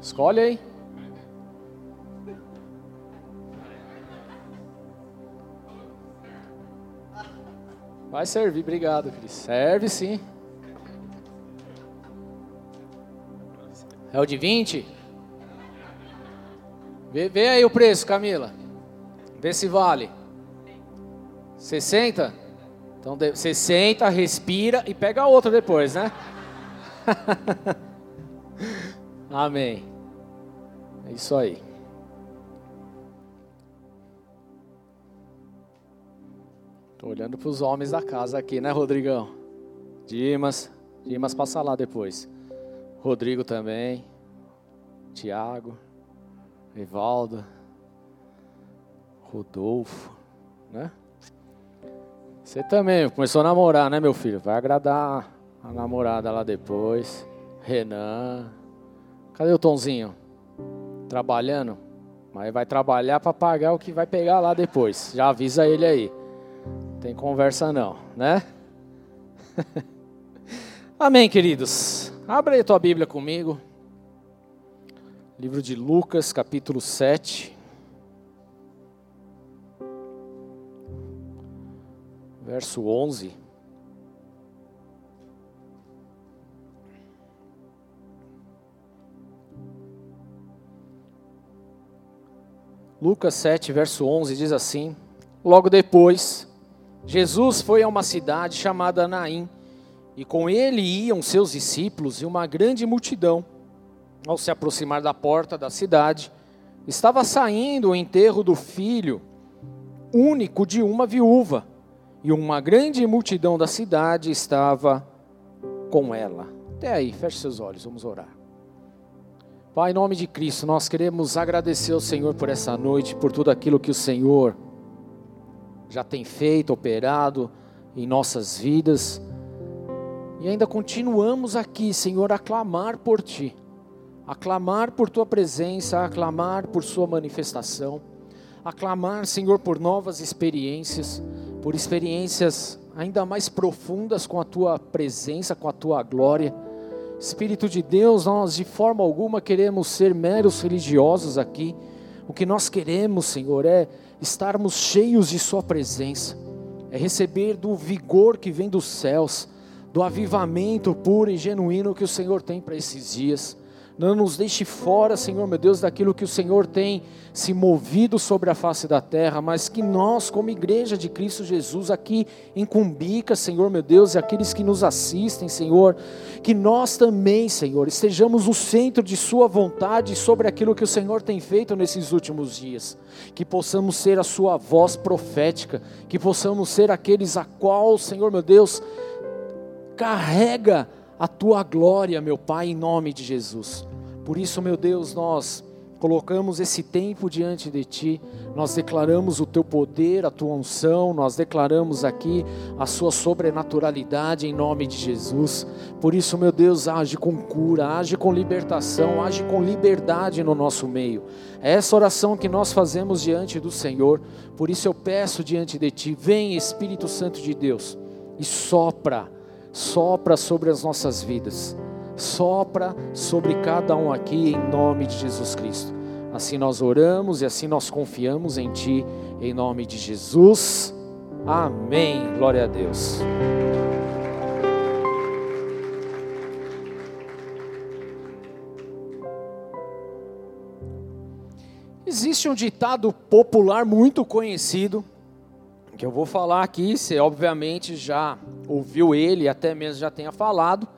Escolhe aí. Vai servir, obrigado, Cris. Serve sim. É o de 20? Vê, vê aí o preço, Camila. Vê se vale. 60? Então, 60, respira e pega outra depois, né? Amém. É isso aí. Tô olhando para os homens da casa aqui, né, Rodrigão? Dimas, Dimas passa lá depois. Rodrigo também. Tiago, Evaldo, Rodolfo, né? Você também começou a namorar, né, meu filho? Vai agradar a namorada lá depois. Renan. Cadê o Tonzinho? Trabalhando? Mas vai trabalhar para pagar o que vai pegar lá depois. Já avisa ele aí. Tem conversa não, né? Amém, queridos. Abra aí tua Bíblia comigo. Livro de Lucas, capítulo 7. Verso 11. Lucas 7, verso 11 diz assim: Logo depois, Jesus foi a uma cidade chamada Naim, e com ele iam seus discípulos e uma grande multidão. Ao se aproximar da porta da cidade, estava saindo o enterro do filho único de uma viúva, e uma grande multidão da cidade estava com ela. Até aí, feche seus olhos, vamos orar. Pai, em nome de Cristo, nós queremos agradecer ao Senhor por essa noite, por tudo aquilo que o Senhor já tem feito, operado em nossas vidas. E ainda continuamos aqui, Senhor, a clamar por Ti, a clamar por Tua presença, a clamar por Sua manifestação, a clamar, Senhor, por novas experiências, por experiências ainda mais profundas com a Tua presença, com a Tua glória. Espírito de Deus, nós de forma alguma queremos ser meros religiosos aqui. O que nós queremos, Senhor, é estarmos cheios de Sua presença, é receber do vigor que vem dos céus, do avivamento puro e genuíno que o Senhor tem para esses dias. Não nos deixe fora, Senhor meu Deus, daquilo que o Senhor tem se movido sobre a face da terra, mas que nós, como igreja de Cristo Jesus, aqui em Cumbica, Senhor meu Deus, e aqueles que nos assistem, Senhor, que nós também, Senhor, estejamos no centro de Sua vontade sobre aquilo que o Senhor tem feito nesses últimos dias, que possamos ser a Sua voz profética, que possamos ser aqueles a qual, Senhor meu Deus, carrega a tua glória, meu Pai, em nome de Jesus. Por isso, meu Deus, nós colocamos esse tempo diante de Ti, nós declaramos o Teu poder, a Tua unção, nós declaramos aqui a Sua sobrenaturalidade em nome de Jesus. Por isso, meu Deus, age com cura, age com libertação, age com liberdade no nosso meio. É essa oração que nós fazemos diante do Senhor, por isso eu peço diante de Ti, vem Espírito Santo de Deus e sopra sopra sobre as nossas vidas, sopra sobre cada um aqui em nome de Jesus Cristo. Assim nós oramos e assim nós confiamos em Ti, em nome de Jesus. Amém. Glória a Deus. Existe um ditado popular muito conhecido que eu vou falar aqui, você obviamente já ouviu ele, até mesmo já tenha falado,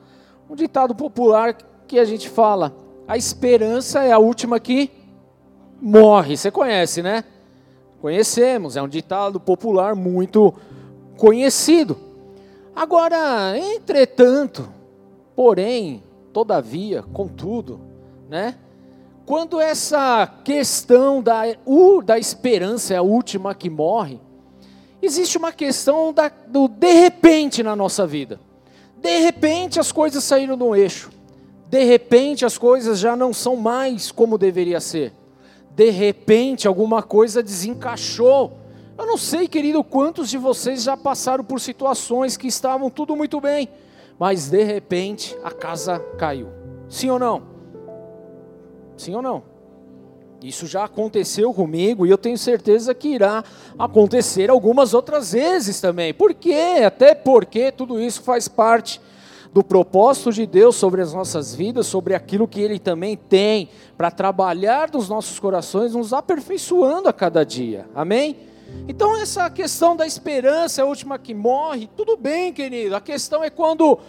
um ditado popular que a gente fala: a esperança é a última que morre. Você conhece, né? Conhecemos, é um ditado popular muito conhecido. Agora, entretanto, porém, todavia, contudo, né? Quando essa questão da, uh, da esperança é a última que morre, existe uma questão da, do de repente na nossa vida. De repente as coisas saíram do eixo. De repente as coisas já não são mais como deveria ser. De repente alguma coisa desencaixou. Eu não sei, querido, quantos de vocês já passaram por situações que estavam tudo muito bem, mas de repente a casa caiu. Sim ou não? Sim ou não? Isso já aconteceu comigo e eu tenho certeza que irá acontecer algumas outras vezes também. Por quê? Até porque tudo isso faz parte do propósito de Deus sobre as nossas vidas, sobre aquilo que Ele também tem para trabalhar nos nossos corações, nos aperfeiçoando a cada dia. Amém? Então, essa questão da esperança a última que morre, tudo bem, querido. A questão é quando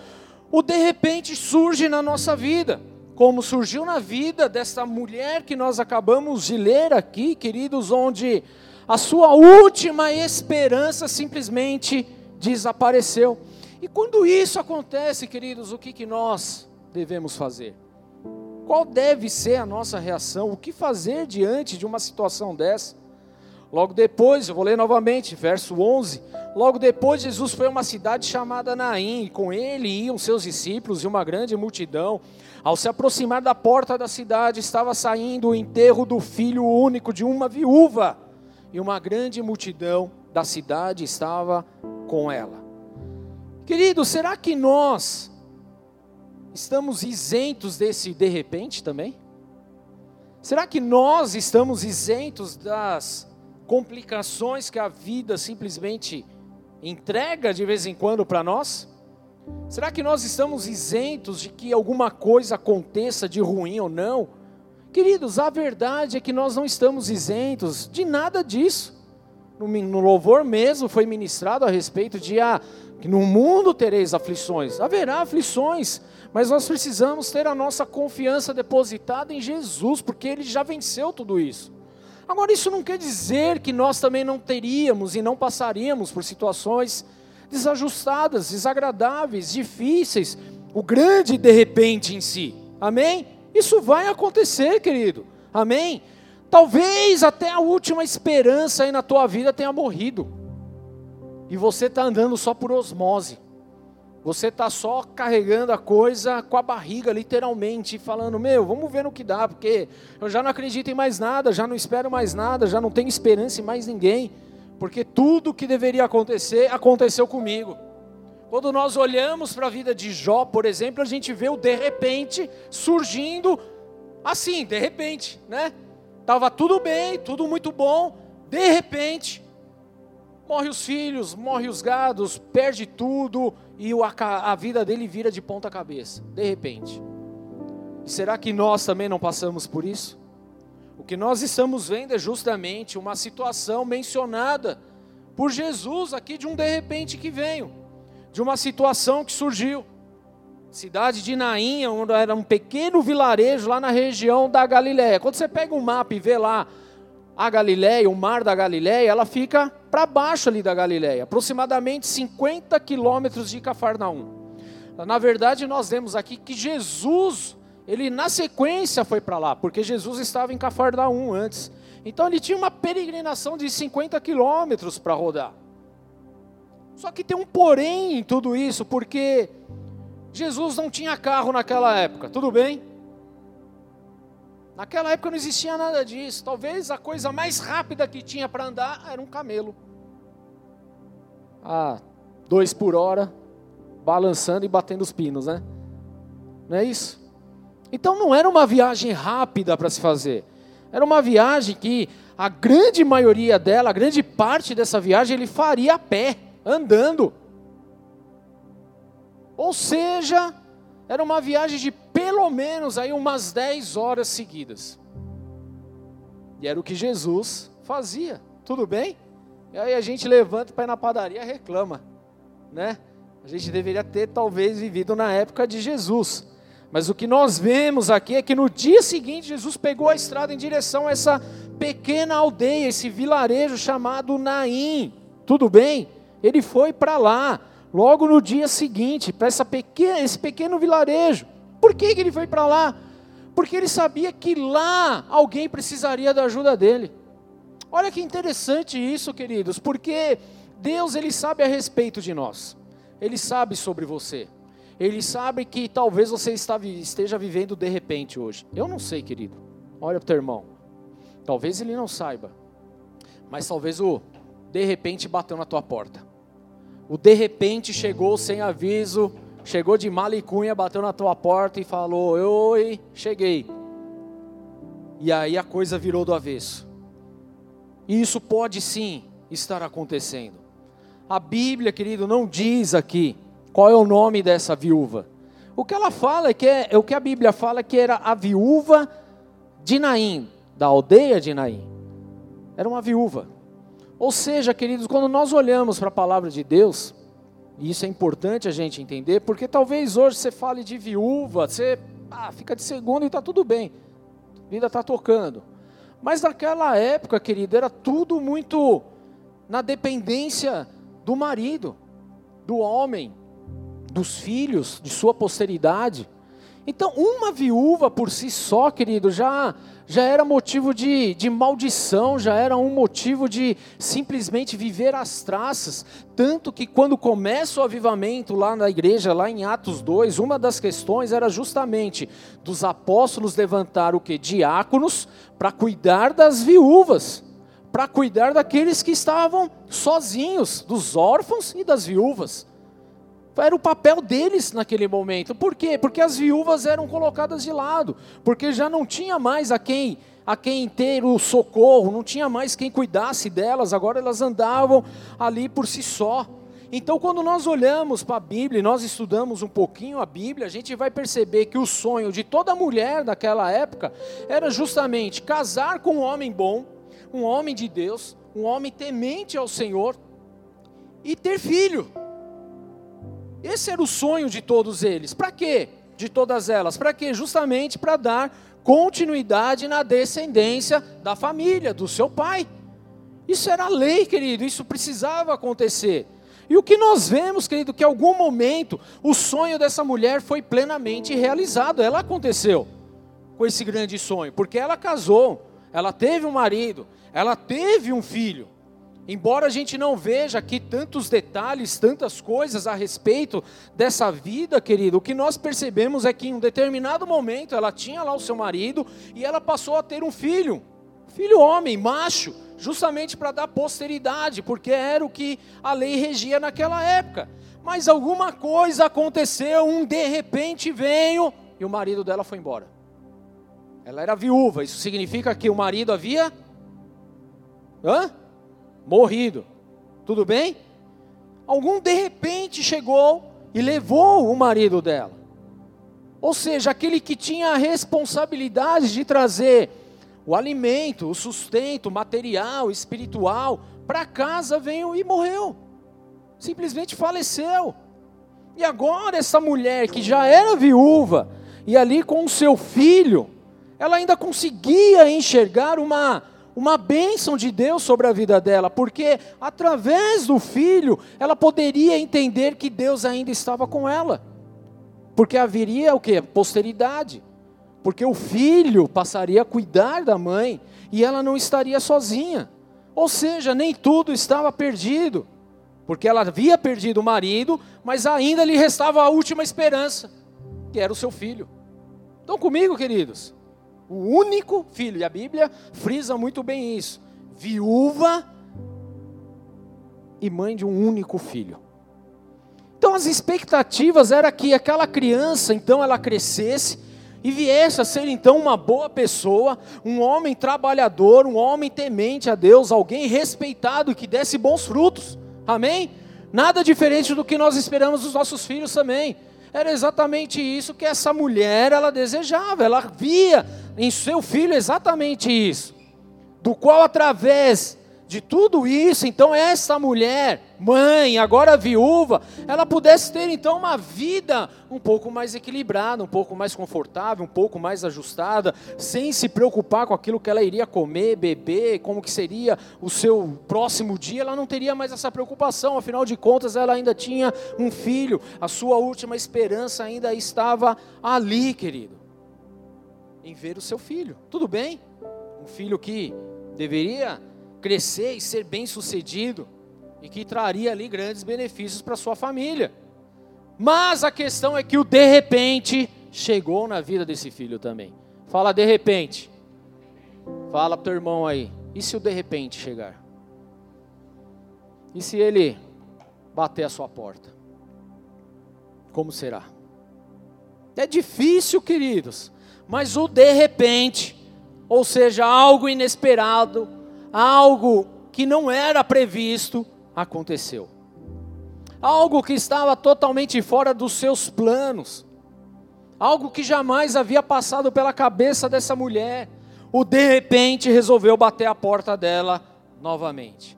o de repente surge na nossa vida como surgiu na vida dessa mulher que nós acabamos de ler aqui, queridos, onde a sua última esperança simplesmente desapareceu. E quando isso acontece, queridos, o que, que nós devemos fazer? Qual deve ser a nossa reação? O que fazer diante de uma situação dessa? Logo depois, eu vou ler novamente, verso 11. Logo depois, Jesus foi a uma cidade chamada Naim, e com ele iam seus discípulos e uma grande multidão. Ao se aproximar da porta da cidade, estava saindo o enterro do filho único de uma viúva, e uma grande multidão da cidade estava com ela. Querido, será que nós estamos isentos desse de repente também? Será que nós estamos isentos das complicações que a vida simplesmente entrega de vez em quando para nós? Será que nós estamos isentos de que alguma coisa aconteça de ruim ou não? Queridos, a verdade é que nós não estamos isentos de nada disso. No, no louvor mesmo foi ministrado a respeito de ah, que no mundo tereis aflições. Haverá aflições, mas nós precisamos ter a nossa confiança depositada em Jesus, porque Ele já venceu tudo isso. Agora, isso não quer dizer que nós também não teríamos e não passaríamos por situações desajustadas, desagradáveis, difíceis, o grande de repente em si. Amém? Isso vai acontecer, querido. Amém? Talvez até a última esperança aí na tua vida tenha morrido. E você está andando só por osmose. Você está só carregando a coisa com a barriga, literalmente, falando: Meu, vamos ver no que dá, porque eu já não acredito em mais nada, já não espero mais nada, já não tenho esperança em mais ninguém, porque tudo que deveria acontecer aconteceu comigo. Quando nós olhamos para a vida de Jó, por exemplo, a gente vê o de repente surgindo assim, de repente, né? Tava tudo bem, tudo muito bom, de repente morre os filhos, morre os gados, perde tudo e a vida dele vira de ponta cabeça, de repente. Será que nós também não passamos por isso? O que nós estamos vendo é justamente uma situação mencionada por Jesus aqui de um de repente que veio, de uma situação que surgiu. Cidade de Nainha, onde era um pequeno vilarejo lá na região da Galiléia. Quando você pega um mapa e vê lá a Galiléia, o mar da Galiléia, ela fica para baixo ali da Galiléia, aproximadamente 50 quilômetros de Cafarnaum. Na verdade, nós vemos aqui que Jesus, ele na sequência foi para lá, porque Jesus estava em Cafarnaum antes. Então ele tinha uma peregrinação de 50 quilômetros para rodar. Só que tem um porém em tudo isso, porque Jesus não tinha carro naquela época, tudo bem? Naquela época não existia nada disso. Talvez a coisa mais rápida que tinha para andar era um camelo. A dois por hora, balançando e batendo os pinos, né? Não é isso? Então não era uma viagem rápida para se fazer. Era uma viagem que a grande maioria dela, a grande parte dessa viagem, ele faria a pé, andando. Ou seja, era uma viagem de pelo menos aí umas 10 horas seguidas. E era o que Jesus fazia. Tudo bem? E aí a gente levanta para ir na padaria e reclama, né? A gente deveria ter talvez vivido na época de Jesus. Mas o que nós vemos aqui é que no dia seguinte Jesus pegou a estrada em direção a essa pequena aldeia, esse vilarejo chamado Naim. Tudo bem? Ele foi para lá logo no dia seguinte, para esse pequeno vilarejo. Por que, que ele foi para lá? Porque ele sabia que lá alguém precisaria da ajuda dele. Olha que interessante isso, queridos, porque Deus ele sabe a respeito de nós. Ele sabe sobre você. Ele sabe que talvez você esteja vivendo de repente hoje. Eu não sei, querido. Olha para o teu irmão. Talvez ele não saiba. Mas talvez o de repente bateu na tua porta. O de repente chegou sem aviso, chegou de malicunha, bateu na tua porta e falou: Oi, cheguei. E aí a coisa virou do avesso. E isso pode sim estar acontecendo. A Bíblia, querido, não diz aqui qual é o nome dessa viúva. O que ela fala é que é, é o que a Bíblia fala que era a viúva de Naim, da aldeia de Naim. Era uma viúva. Ou seja, queridos, quando nós olhamos para a palavra de Deus, e isso é importante a gente entender, porque talvez hoje você fale de viúva, você ah, fica de segundo e está tudo bem, a vida está tocando. Mas naquela época, querido, era tudo muito na dependência do marido, do homem, dos filhos, de sua posteridade. Então, uma viúva por si só, querido, já já era motivo de, de maldição, já era um motivo de simplesmente viver as traças. Tanto que quando começa o avivamento lá na igreja, lá em Atos 2, uma das questões era justamente dos apóstolos levantar o que? Diáconos para cuidar das viúvas, para cuidar daqueles que estavam sozinhos, dos órfãos e das viúvas. Era o papel deles naquele momento. Por quê? Porque as viúvas eram colocadas de lado, porque já não tinha mais a quem a quem ter o socorro, não tinha mais quem cuidasse delas, agora elas andavam ali por si só. Então, quando nós olhamos para a Bíblia, nós estudamos um pouquinho a Bíblia, a gente vai perceber que o sonho de toda mulher daquela época era justamente casar com um homem bom, um homem de Deus, um homem temente ao Senhor e ter filho. Esse era o sonho de todos eles. Para quê? De todas elas. Para quê? Justamente para dar continuidade na descendência da família, do seu pai. Isso era lei, querido, isso precisava acontecer. E o que nós vemos, querido, que em algum momento o sonho dessa mulher foi plenamente realizado. Ela aconteceu com esse grande sonho, porque ela casou, ela teve um marido, ela teve um filho. Embora a gente não veja aqui tantos detalhes, tantas coisas a respeito dessa vida, querido, o que nós percebemos é que em um determinado momento ela tinha lá o seu marido e ela passou a ter um filho, filho homem, macho, justamente para dar posteridade, porque era o que a lei regia naquela época. Mas alguma coisa aconteceu, um de repente veio e o marido dela foi embora. Ela era viúva, isso significa que o marido havia. Hã? Morrido. Tudo bem? Algum de repente chegou e levou o marido dela. Ou seja, aquele que tinha a responsabilidade de trazer o alimento, o sustento material, espiritual para casa veio e morreu. Simplesmente faleceu. E agora essa mulher que já era viúva e ali com o seu filho, ela ainda conseguia enxergar uma uma bênção de Deus sobre a vida dela, porque através do filho ela poderia entender que Deus ainda estava com ela, porque haveria o que? Posteridade, porque o filho passaria a cuidar da mãe e ela não estaria sozinha, ou seja, nem tudo estava perdido, porque ela havia perdido o marido, mas ainda lhe restava a última esperança, que era o seu filho. Estão comigo, queridos? O único filho, e a Bíblia frisa muito bem isso: viúva e mãe de um único filho. Então as expectativas era que aquela criança, então ela crescesse e viesse a ser então uma boa pessoa, um homem trabalhador, um homem temente a Deus, alguém respeitado que desse bons frutos. Amém? Nada diferente do que nós esperamos dos nossos filhos também. Era exatamente isso que essa mulher ela desejava, ela via em seu filho exatamente isso, do qual através de tudo isso, então essa mulher, mãe, agora viúva, ela pudesse ter então uma vida um pouco mais equilibrada, um pouco mais confortável, um pouco mais ajustada, sem se preocupar com aquilo que ela iria comer, beber, como que seria o seu próximo dia, ela não teria mais essa preocupação, afinal de contas ela ainda tinha um filho, a sua última esperança ainda estava ali, querido, em ver o seu filho. Tudo bem? Um filho que deveria crescer e ser bem-sucedido e que traria ali grandes benefícios para sua família. Mas a questão é que o de repente chegou na vida desse filho também. Fala de repente. Fala pro teu irmão aí. E se o de repente chegar? E se ele bater a sua porta? Como será? É difícil, queridos, mas o de repente ou seja, algo inesperado, algo que não era previsto, aconteceu. Algo que estava totalmente fora dos seus planos. Algo que jamais havia passado pela cabeça dessa mulher. O de repente resolveu bater a porta dela novamente.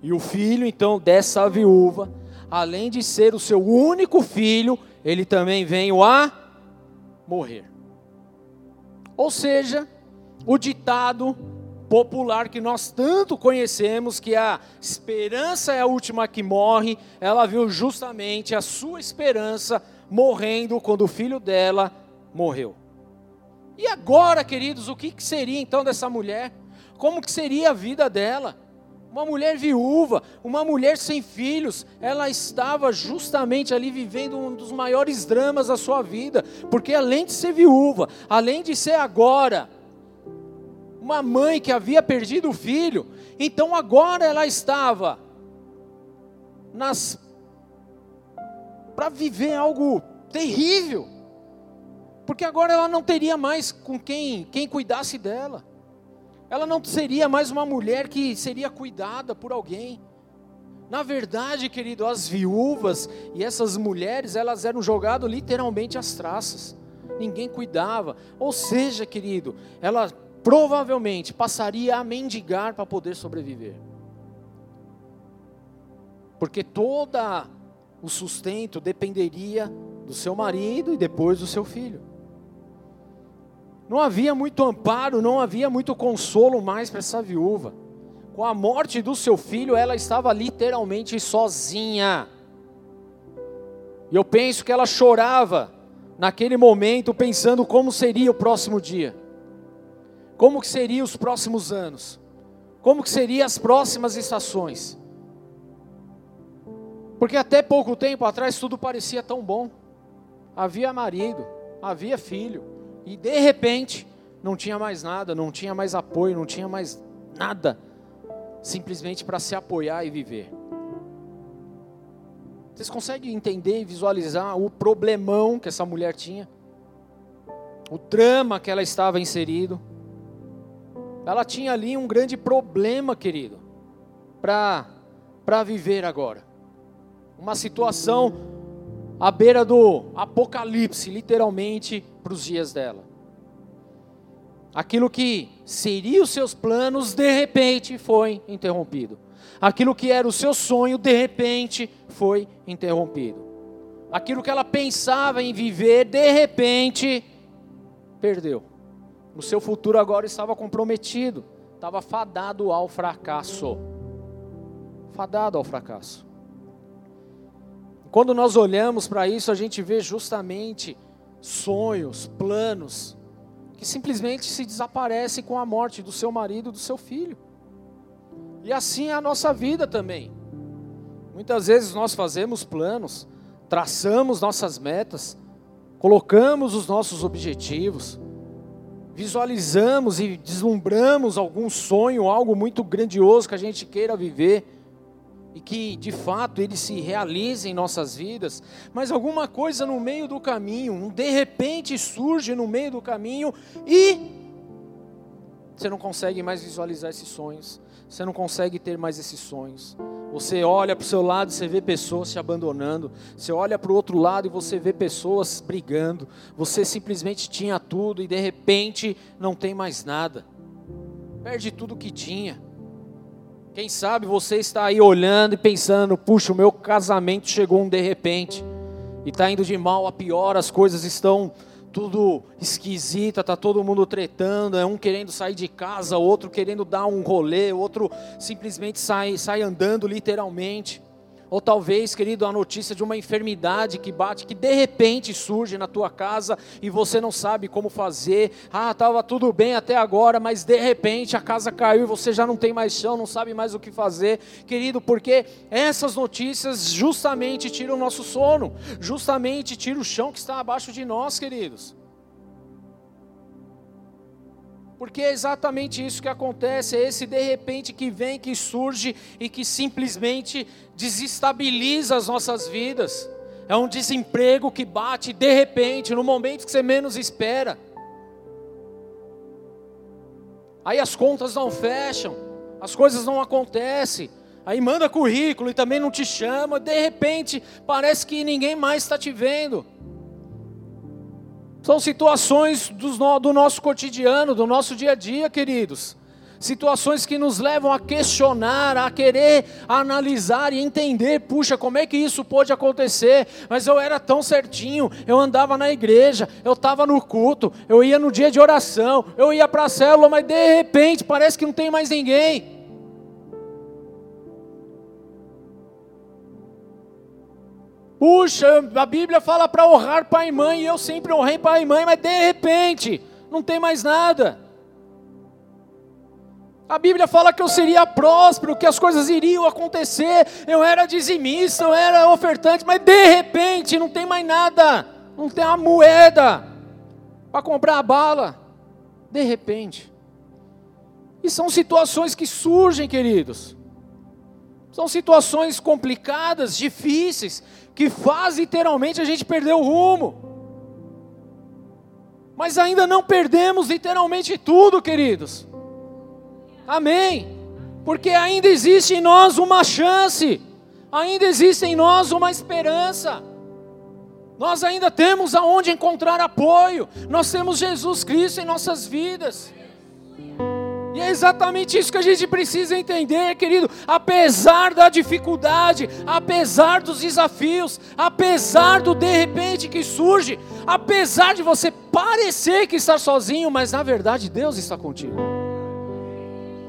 E o filho então dessa viúva, além de ser o seu único filho, ele também veio a morrer. Ou seja, o ditado popular que nós tanto conhecemos, que a esperança é a última que morre, ela viu justamente a sua esperança morrendo quando o filho dela morreu. E agora, queridos, o que seria então dessa mulher? Como que seria a vida dela? Uma mulher viúva, uma mulher sem filhos, ela estava justamente ali vivendo um dos maiores dramas da sua vida, porque além de ser viúva, além de ser agora uma mãe que havia perdido o filho, então agora ela estava nas para viver algo terrível. Porque agora ela não teria mais com quem quem cuidasse dela. Ela não seria mais uma mulher que seria cuidada por alguém. Na verdade, querido, as viúvas e essas mulheres, elas eram jogadas literalmente às traças. Ninguém cuidava. Ou seja, querido, ela provavelmente passaria a mendigar para poder sobreviver. Porque todo o sustento dependeria do seu marido e depois do seu filho. Não havia muito amparo, não havia muito consolo mais para essa viúva. Com a morte do seu filho, ela estava literalmente sozinha. E eu penso que ela chorava naquele momento, pensando como seria o próximo dia. Como que seriam os próximos anos? Como que seriam as próximas estações? Porque até pouco tempo atrás tudo parecia tão bom. Havia marido, havia filho, e de repente não tinha mais nada, não tinha mais apoio, não tinha mais nada, simplesmente para se apoiar e viver. Vocês conseguem entender e visualizar o problemão que essa mulher tinha? O drama que ela estava inserido? Ela tinha ali um grande problema, querido, para viver agora. Uma situação à beira do apocalipse, literalmente, para os dias dela. Aquilo que seria os seus planos, de repente foi interrompido. Aquilo que era o seu sonho, de repente foi interrompido. Aquilo que ela pensava em viver, de repente, perdeu. O seu futuro agora estava comprometido, estava fadado ao fracasso. Fadado ao fracasso. Quando nós olhamos para isso, a gente vê justamente sonhos, planos, que simplesmente se desaparecem com a morte do seu marido, do seu filho. E assim é a nossa vida também. Muitas vezes nós fazemos planos, traçamos nossas metas, colocamos os nossos objetivos, visualizamos e deslumbramos algum sonho, algo muito grandioso que a gente queira viver e que de fato ele se realize em nossas vidas, mas alguma coisa no meio do caminho, um de repente surge no meio do caminho e você não consegue mais visualizar esses sonhos, você não consegue ter mais esses sonhos. Você olha para o seu lado e você vê pessoas se abandonando. Você olha para o outro lado e você vê pessoas brigando. Você simplesmente tinha tudo e de repente não tem mais nada. Perde tudo que tinha. Quem sabe você está aí olhando e pensando: puxa, o meu casamento chegou um de repente. E está indo de mal a pior, as coisas estão tudo esquisita, tá todo mundo tretando, é um querendo sair de casa, outro querendo dar um rolê, outro simplesmente sai, sai andando literalmente. Ou talvez, querido, a notícia de uma enfermidade que bate, que de repente surge na tua casa e você não sabe como fazer. Ah, estava tudo bem até agora, mas de repente a casa caiu e você já não tem mais chão, não sabe mais o que fazer. Querido, porque essas notícias justamente tiram o nosso sono, justamente tiram o chão que está abaixo de nós, queridos. Porque é exatamente isso que acontece, é esse de repente que vem, que surge e que simplesmente desestabiliza as nossas vidas. É um desemprego que bate de repente, no momento que você menos espera. Aí as contas não fecham, as coisas não acontecem. Aí manda currículo e também não te chama, de repente parece que ninguém mais está te vendo. São situações do, nosso cotidiano, do nosso dia a dia, queridos. Situações que nos levam a questionar, a querer analisar e entender, puxa, como é que isso pode acontecer? Mas eu era tão certinho, eu andava na igreja, eu estava no culto, eu ia no dia de oração, eu ia para a célula, mas de repente parece que não tem mais ninguém. Puxa, a Bíblia fala para honrar pai e mãe, e eu sempre honrei pai e mãe, mas de repente não tem mais nada. A Bíblia fala que eu seria próspero, que as coisas iriam acontecer. Eu era dizimista, eu era ofertante, mas de repente não tem mais nada. Não tem uma moeda para comprar a bala. De repente. E são situações que surgem, queridos. São situações complicadas, difíceis, que faz literalmente a gente perder o rumo. Mas ainda não perdemos literalmente tudo, queridos. Amém. Porque ainda existe em nós uma chance, ainda existe em nós uma esperança. Nós ainda temos aonde encontrar apoio. Nós temos Jesus Cristo em nossas vidas. E é exatamente isso que a gente precisa entender, querido. Apesar da dificuldade, apesar dos desafios, apesar do de repente que surge, apesar de você parecer que está sozinho, mas na verdade Deus está contigo.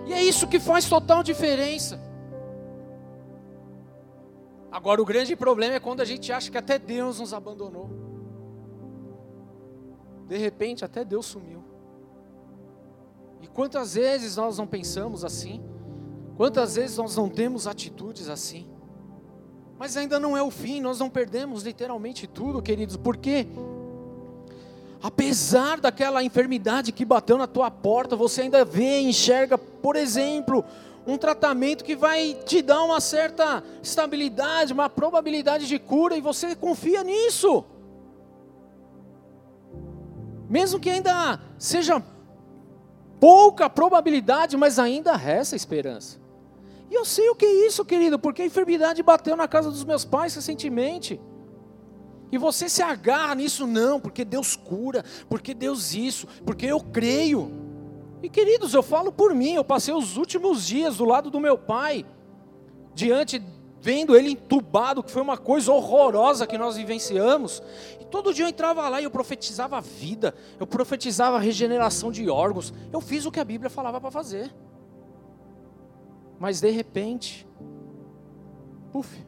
E é isso que faz total diferença. Agora, o grande problema é quando a gente acha que até Deus nos abandonou. De repente, até Deus sumiu. Quantas vezes nós não pensamos assim? Quantas vezes nós não temos atitudes assim? Mas ainda não é o fim, nós não perdemos literalmente tudo, queridos, porque apesar daquela enfermidade que bateu na tua porta, você ainda vê, enxerga, por exemplo, um tratamento que vai te dar uma certa estabilidade, uma probabilidade de cura, e você confia nisso. Mesmo que ainda seja pouca probabilidade, mas ainda resta esperança. E eu sei o que é isso, querido, porque a enfermidade bateu na casa dos meus pais recentemente. E você se agarra nisso, não, porque Deus cura, porque Deus isso, porque eu creio. E queridos, eu falo por mim, eu passei os últimos dias do lado do meu pai, diante vendo ele entubado, que foi uma coisa horrorosa que nós vivenciamos. Todo dia eu entrava lá e eu profetizava vida, eu profetizava regeneração de órgãos. Eu fiz o que a Bíblia falava para fazer. Mas de repente, puf,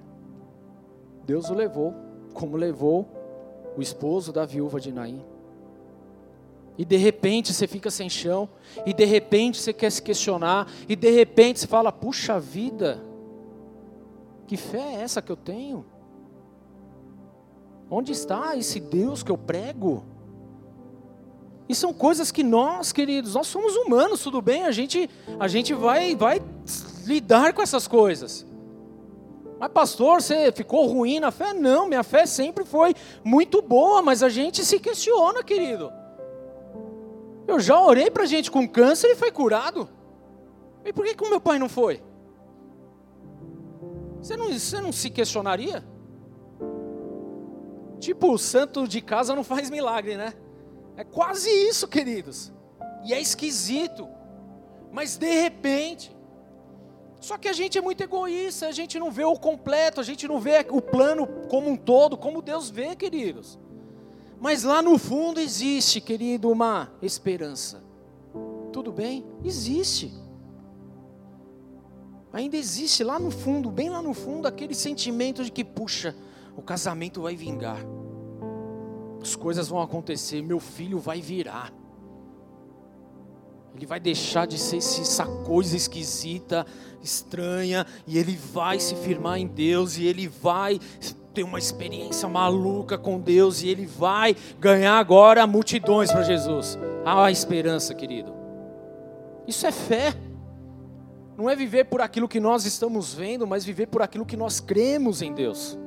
Deus o levou, como levou o esposo da viúva de Naim. E de repente você fica sem chão, e de repente você quer se questionar, e de repente você fala: puxa vida, que fé é essa que eu tenho? Onde está esse Deus que eu prego? E são coisas que nós, queridos, nós somos humanos, tudo bem, a gente, a gente vai, vai lidar com essas coisas. Mas, pastor, você ficou ruim na fé? Não, minha fé sempre foi muito boa, mas a gente se questiona, querido. Eu já orei para gente com câncer e foi curado. E por que, que o meu pai não foi? Você não, você não se questionaria? Tipo, o santo de casa não faz milagre, né? É quase isso, queridos. E é esquisito. Mas de repente. Só que a gente é muito egoísta, a gente não vê o completo, a gente não vê o plano como um todo, como Deus vê, queridos. Mas lá no fundo existe, querido, uma esperança. Tudo bem? Existe ainda existe lá no fundo, bem lá no fundo, aquele sentimento de que, puxa, o casamento vai vingar, as coisas vão acontecer, meu filho vai virar, ele vai deixar de ser essa coisa esquisita, estranha, e ele vai se firmar em Deus, e ele vai ter uma experiência maluca com Deus, e ele vai ganhar agora multidões para Jesus. Há a esperança, querido. Isso é fé não é viver por aquilo que nós estamos vendo, mas viver por aquilo que nós cremos em Deus.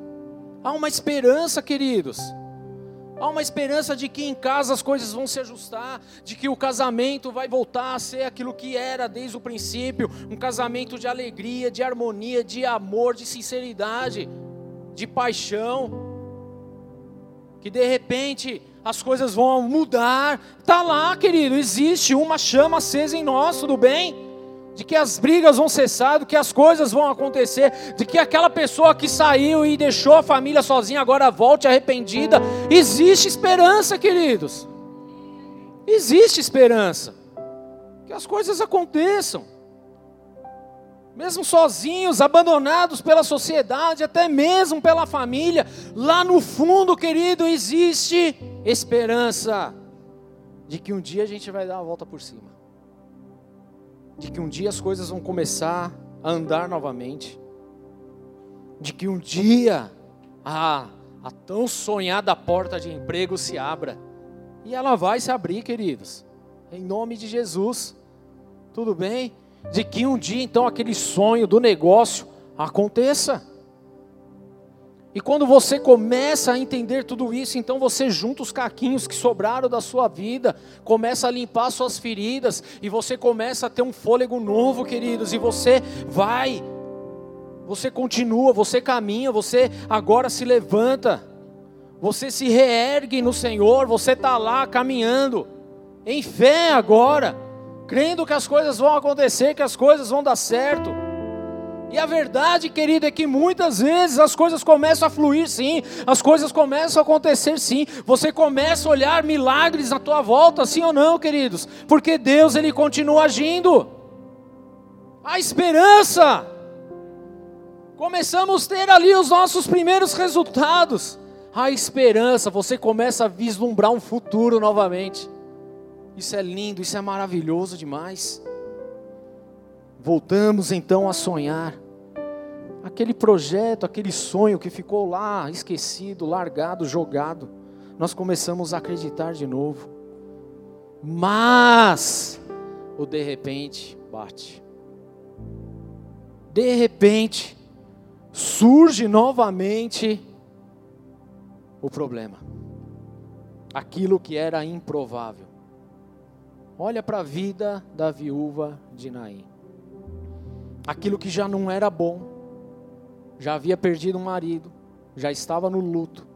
Há uma esperança, queridos. Há uma esperança de que em casa as coisas vão se ajustar, de que o casamento vai voltar a ser aquilo que era desde o princípio um casamento de alegria, de harmonia, de amor, de sinceridade, de paixão. Que de repente as coisas vão mudar. Tá lá, querido, existe uma chama acesa em nós, tudo bem? De que as brigas vão cessar, de que as coisas vão acontecer, de que aquela pessoa que saiu e deixou a família sozinha agora volte arrependida. Existe esperança, queridos. Existe esperança. Que as coisas aconteçam. Mesmo sozinhos, abandonados pela sociedade, até mesmo pela família, lá no fundo, querido, existe esperança de que um dia a gente vai dar a volta por cima de que um dia as coisas vão começar a andar novamente, de que um dia a, a tão sonhada porta de emprego se abra, e ela vai se abrir, queridos, em nome de Jesus, tudo bem? De que um dia então aquele sonho do negócio aconteça. E quando você começa a entender tudo isso, então você junta os caquinhos que sobraram da sua vida, começa a limpar suas feridas, e você começa a ter um fôlego novo, queridos, e você vai, você continua, você caminha, você agora se levanta, você se reergue no Senhor, você está lá caminhando, em fé agora, crendo que as coisas vão acontecer, que as coisas vão dar certo. E a verdade, querido, é que muitas vezes as coisas começam a fluir sim, as coisas começam a acontecer sim. Você começa a olhar milagres à tua volta, sim ou não, queridos? Porque Deus ele continua agindo. A esperança. Começamos a ter ali os nossos primeiros resultados. A esperança, você começa a vislumbrar um futuro novamente. Isso é lindo, isso é maravilhoso demais. Voltamos então a sonhar. Aquele projeto, aquele sonho que ficou lá esquecido, largado, jogado, nós começamos a acreditar de novo. Mas o de repente bate. De repente surge novamente o problema. Aquilo que era improvável. Olha para a vida da viúva de Naim aquilo que já não era bom, já havia perdido um marido, já estava no luto,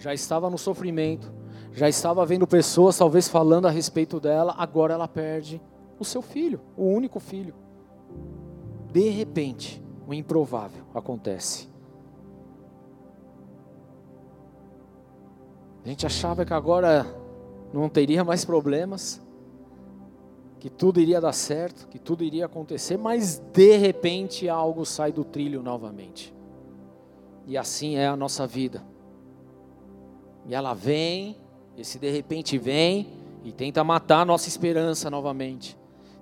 já estava no sofrimento, já estava vendo pessoas talvez falando a respeito dela, agora ela perde o seu filho, o único filho. De repente, o improvável acontece. A gente achava que agora não teria mais problemas, que tudo iria dar certo, que tudo iria acontecer, mas de repente algo sai do trilho novamente. E assim é a nossa vida. E ela vem, esse de repente vem e tenta matar a nossa esperança novamente.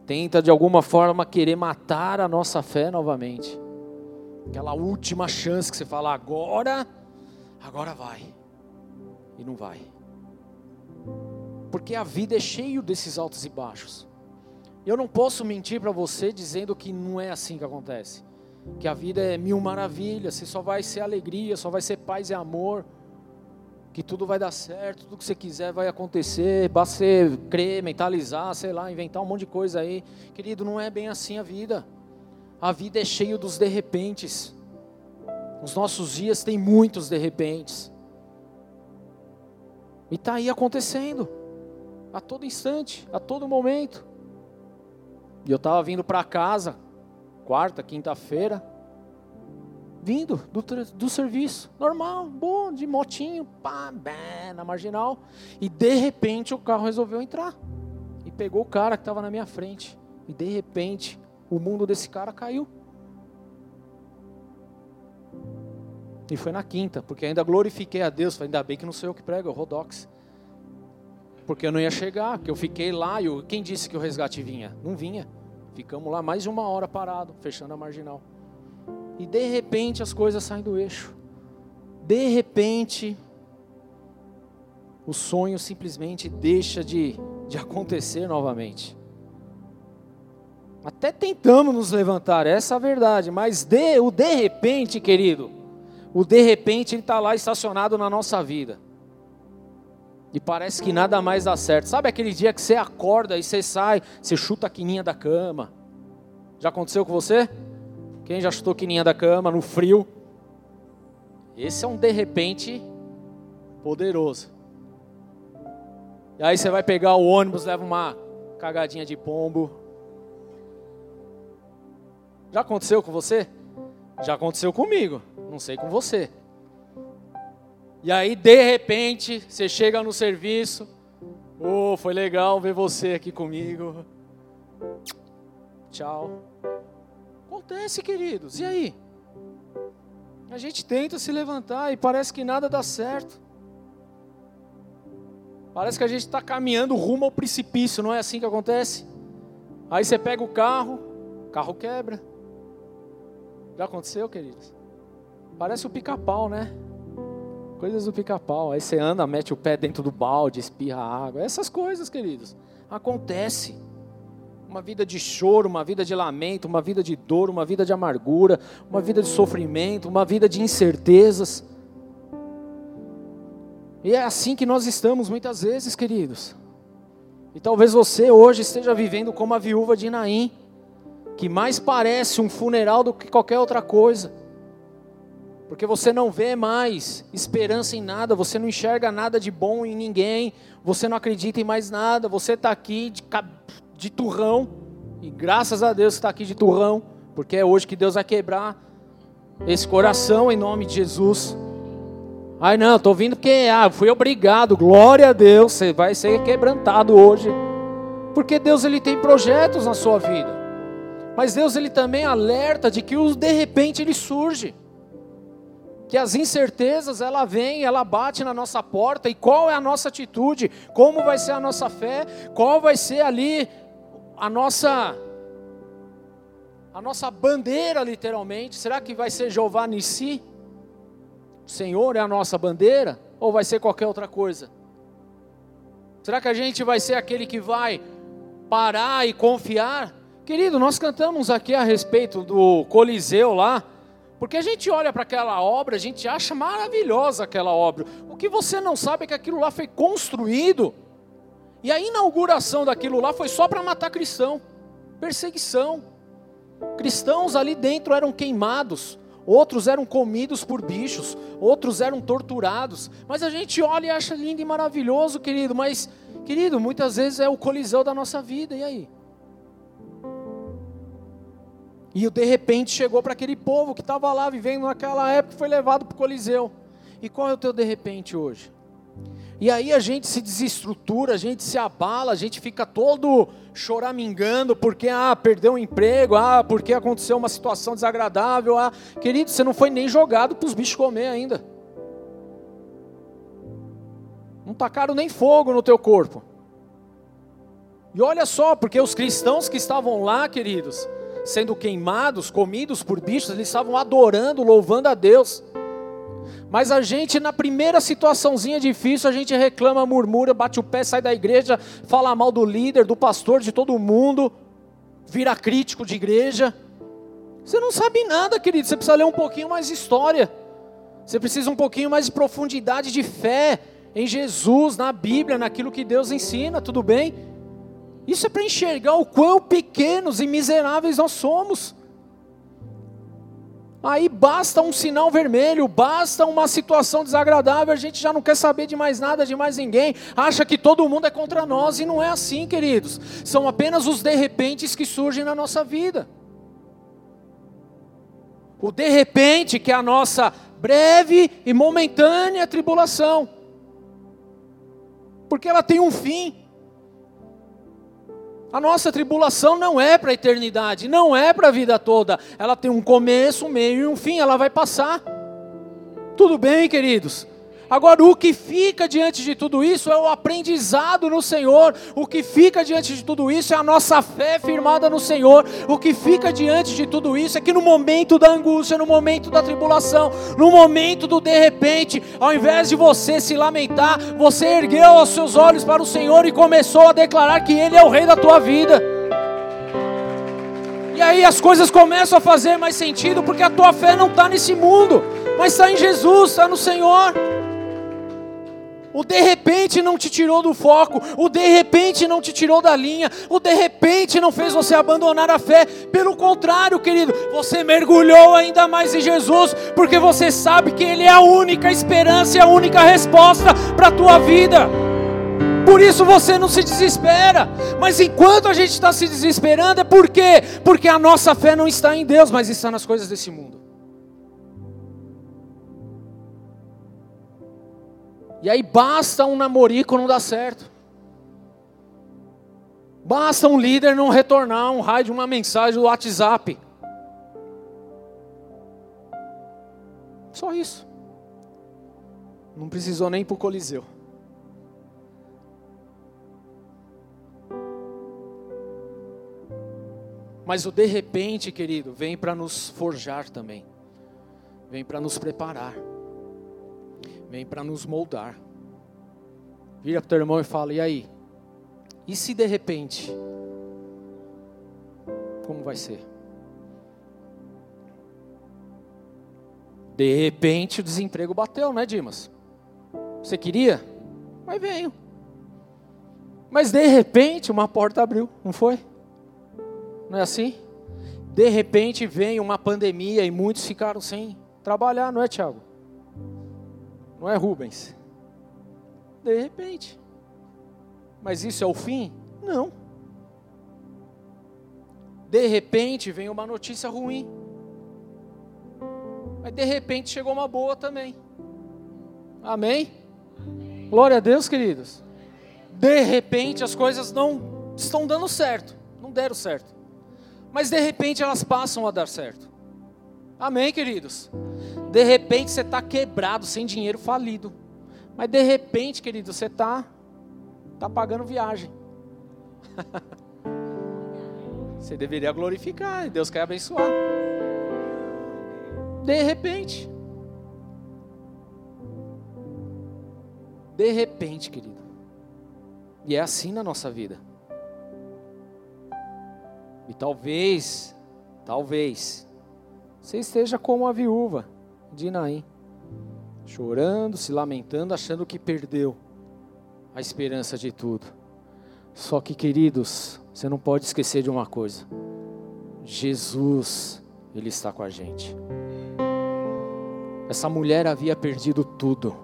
Tenta de alguma forma querer matar a nossa fé novamente. Aquela última chance que você fala agora, agora vai. E não vai. Porque a vida é cheio desses altos e baixos. Eu não posso mentir para você dizendo que não é assim que acontece. Que a vida é mil maravilhas, você só vai ser alegria, só vai ser paz e amor. Que tudo vai dar certo, tudo que você quiser vai acontecer, basta você crer, mentalizar, sei lá, inventar um monte de coisa aí. Querido, não é bem assim a vida. A vida é cheia dos de repentes. Os nossos dias têm muitos de repentes. E está aí acontecendo. A todo instante, a todo momento. E eu estava vindo para casa, quarta, quinta-feira, vindo do, do serviço, normal, bom, de motinho, pá, bé, na marginal. E de repente o carro resolveu entrar. E pegou o cara que estava na minha frente. E de repente o mundo desse cara caiu. E foi na quinta, porque ainda glorifiquei a Deus. Falei, ainda bem que não sou eu que prego, é o Rodox. Porque eu não ia chegar, porque eu fiquei lá e eu, quem disse que o resgate vinha? Não vinha. Ficamos lá mais uma hora parado, fechando a marginal. E de repente as coisas saem do eixo. De repente, o sonho simplesmente deixa de, de acontecer novamente. Até tentamos nos levantar, essa é a verdade, mas de, o de repente, querido, o de repente está lá estacionado na nossa vida. E parece que nada mais dá certo. Sabe aquele dia que você acorda e você sai, você chuta a quininha da cama? Já aconteceu com você? Quem já chutou a quininha da cama no frio? Esse é um de repente poderoso. E aí você vai pegar o ônibus, leva uma cagadinha de pombo. Já aconteceu com você? Já aconteceu comigo, não sei com você. E aí, de repente, você chega no serviço. Oh, foi legal ver você aqui comigo. Tchau. Acontece, queridos. E aí? A gente tenta se levantar e parece que nada dá certo. Parece que a gente está caminhando rumo ao precipício, não é assim que acontece? Aí você pega o carro, o carro quebra. Já aconteceu, queridos? Parece o pica-pau, né? Coisas do pica-pau. Aí você anda, mete o pé dentro do balde, espirra água. Essas coisas, queridos. Acontece. Uma vida de choro, uma vida de lamento, uma vida de dor, uma vida de amargura, uma vida de sofrimento, uma vida de incertezas. E é assim que nós estamos muitas vezes, queridos. E talvez você hoje esteja vivendo como a viúva de Naim, que mais parece um funeral do que qualquer outra coisa. Porque você não vê mais esperança em nada, você não enxerga nada de bom em ninguém, você não acredita em mais nada, você está aqui de, de turrão, e graças a Deus está aqui de turrão, porque é hoje que Deus vai quebrar esse coração em nome de Jesus. Ai não, estou vindo porque ah, fui obrigado, glória a Deus, você vai ser quebrantado hoje. Porque Deus ele tem projetos na sua vida. Mas Deus ele também alerta de que os de repente ele surge que as incertezas ela vem, ela bate na nossa porta e qual é a nossa atitude? Como vai ser a nossa fé? Qual vai ser ali a nossa a nossa bandeira literalmente? Será que vai ser Jeová Nissi? O Senhor é a nossa bandeira ou vai ser qualquer outra coisa? Será que a gente vai ser aquele que vai parar e confiar? Querido, nós cantamos aqui a respeito do Coliseu lá, porque a gente olha para aquela obra, a gente acha maravilhosa aquela obra. O que você não sabe é que aquilo lá foi construído. E a inauguração daquilo lá foi só para matar cristão. Perseguição. Cristãos ali dentro eram queimados, outros eram comidos por bichos, outros eram torturados. Mas a gente olha e acha lindo e maravilhoso, querido. Mas, querido, muitas vezes é o colisão da nossa vida. E aí? E de repente chegou para aquele povo que estava lá vivendo naquela época, foi levado para o Coliseu. E qual é o teu de repente hoje? E aí a gente se desestrutura, a gente se abala, a gente fica todo choramingando porque ah, perdeu um emprego, ah, porque aconteceu uma situação desagradável, ah, querido, você não foi nem jogado para os bichos comer ainda. Não tacaram nem fogo no teu corpo. E olha só, porque os cristãos que estavam lá, queridos, sendo queimados, comidos por bichos, eles estavam adorando, louvando a Deus. Mas a gente, na primeira situaçãozinha difícil, a gente reclama, murmura, bate o pé, sai da igreja, fala mal do líder, do pastor, de todo mundo, vira crítico de igreja. Você não sabe nada, querido, você precisa ler um pouquinho mais de história. Você precisa um pouquinho mais de profundidade de fé em Jesus, na Bíblia, naquilo que Deus ensina, tudo bem? Isso é para enxergar o quão pequenos e miseráveis nós somos. Aí basta um sinal vermelho, basta uma situação desagradável, a gente já não quer saber de mais nada, de mais ninguém, acha que todo mundo é contra nós, e não é assim, queridos. São apenas os de repentes que surgem na nossa vida. O de repente, que é a nossa breve e momentânea tribulação, porque ela tem um fim. A nossa tribulação não é para a eternidade, não é para a vida toda. Ela tem um começo, um meio e um fim, ela vai passar. Tudo bem, queridos? Agora, o que fica diante de tudo isso é o aprendizado no Senhor. O que fica diante de tudo isso é a nossa fé firmada no Senhor. O que fica diante de tudo isso é que no momento da angústia, no momento da tribulação, no momento do de repente, ao invés de você se lamentar, você ergueu os seus olhos para o Senhor e começou a declarar que Ele é o Rei da tua vida. E aí as coisas começam a fazer mais sentido, porque a tua fé não está nesse mundo, mas está em Jesus, está no Senhor. O de repente não te tirou do foco, o de repente não te tirou da linha, o de repente não fez você abandonar a fé. Pelo contrário, querido, você mergulhou ainda mais em Jesus, porque você sabe que Ele é a única esperança e a única resposta para a tua vida. Por isso você não se desespera. Mas enquanto a gente está se desesperando, é por quê? Porque a nossa fé não está em Deus, mas está nas coisas desse mundo. E aí basta um namorico não dar certo. Basta um líder não retornar um raio de uma mensagem do WhatsApp. Só isso. Não precisou nem ir para o Coliseu. Mas o de repente, querido, vem para nos forjar também, vem para nos preparar, vem para nos moldar. Vira para o teu irmão e fala: e aí? E se de repente? Como vai ser? De repente o desemprego bateu, né, Dimas? Você queria? Mas veio. Mas de repente uma porta abriu, não foi? Não é assim? De repente vem uma pandemia e muitos ficaram sem trabalhar, não é, Tiago? Não é, Rubens? De repente. Mas isso é o fim? Não. De repente vem uma notícia ruim. Mas de repente chegou uma boa também. Amém? Glória a Deus, queridos. De repente as coisas não estão dando certo. Não deram certo mas de repente elas passam a dar certo. Amém, queridos? De repente você está quebrado, sem dinheiro, falido. Mas de repente, querido, você está tá pagando viagem. você deveria glorificar, e Deus quer abençoar. De repente. De repente, querido. E é assim na nossa vida. E talvez, talvez, você esteja como a viúva de Naim, chorando, se lamentando, achando que perdeu a esperança de tudo. Só que, queridos, você não pode esquecer de uma coisa: Jesus, Ele está com a gente. Essa mulher havia perdido tudo,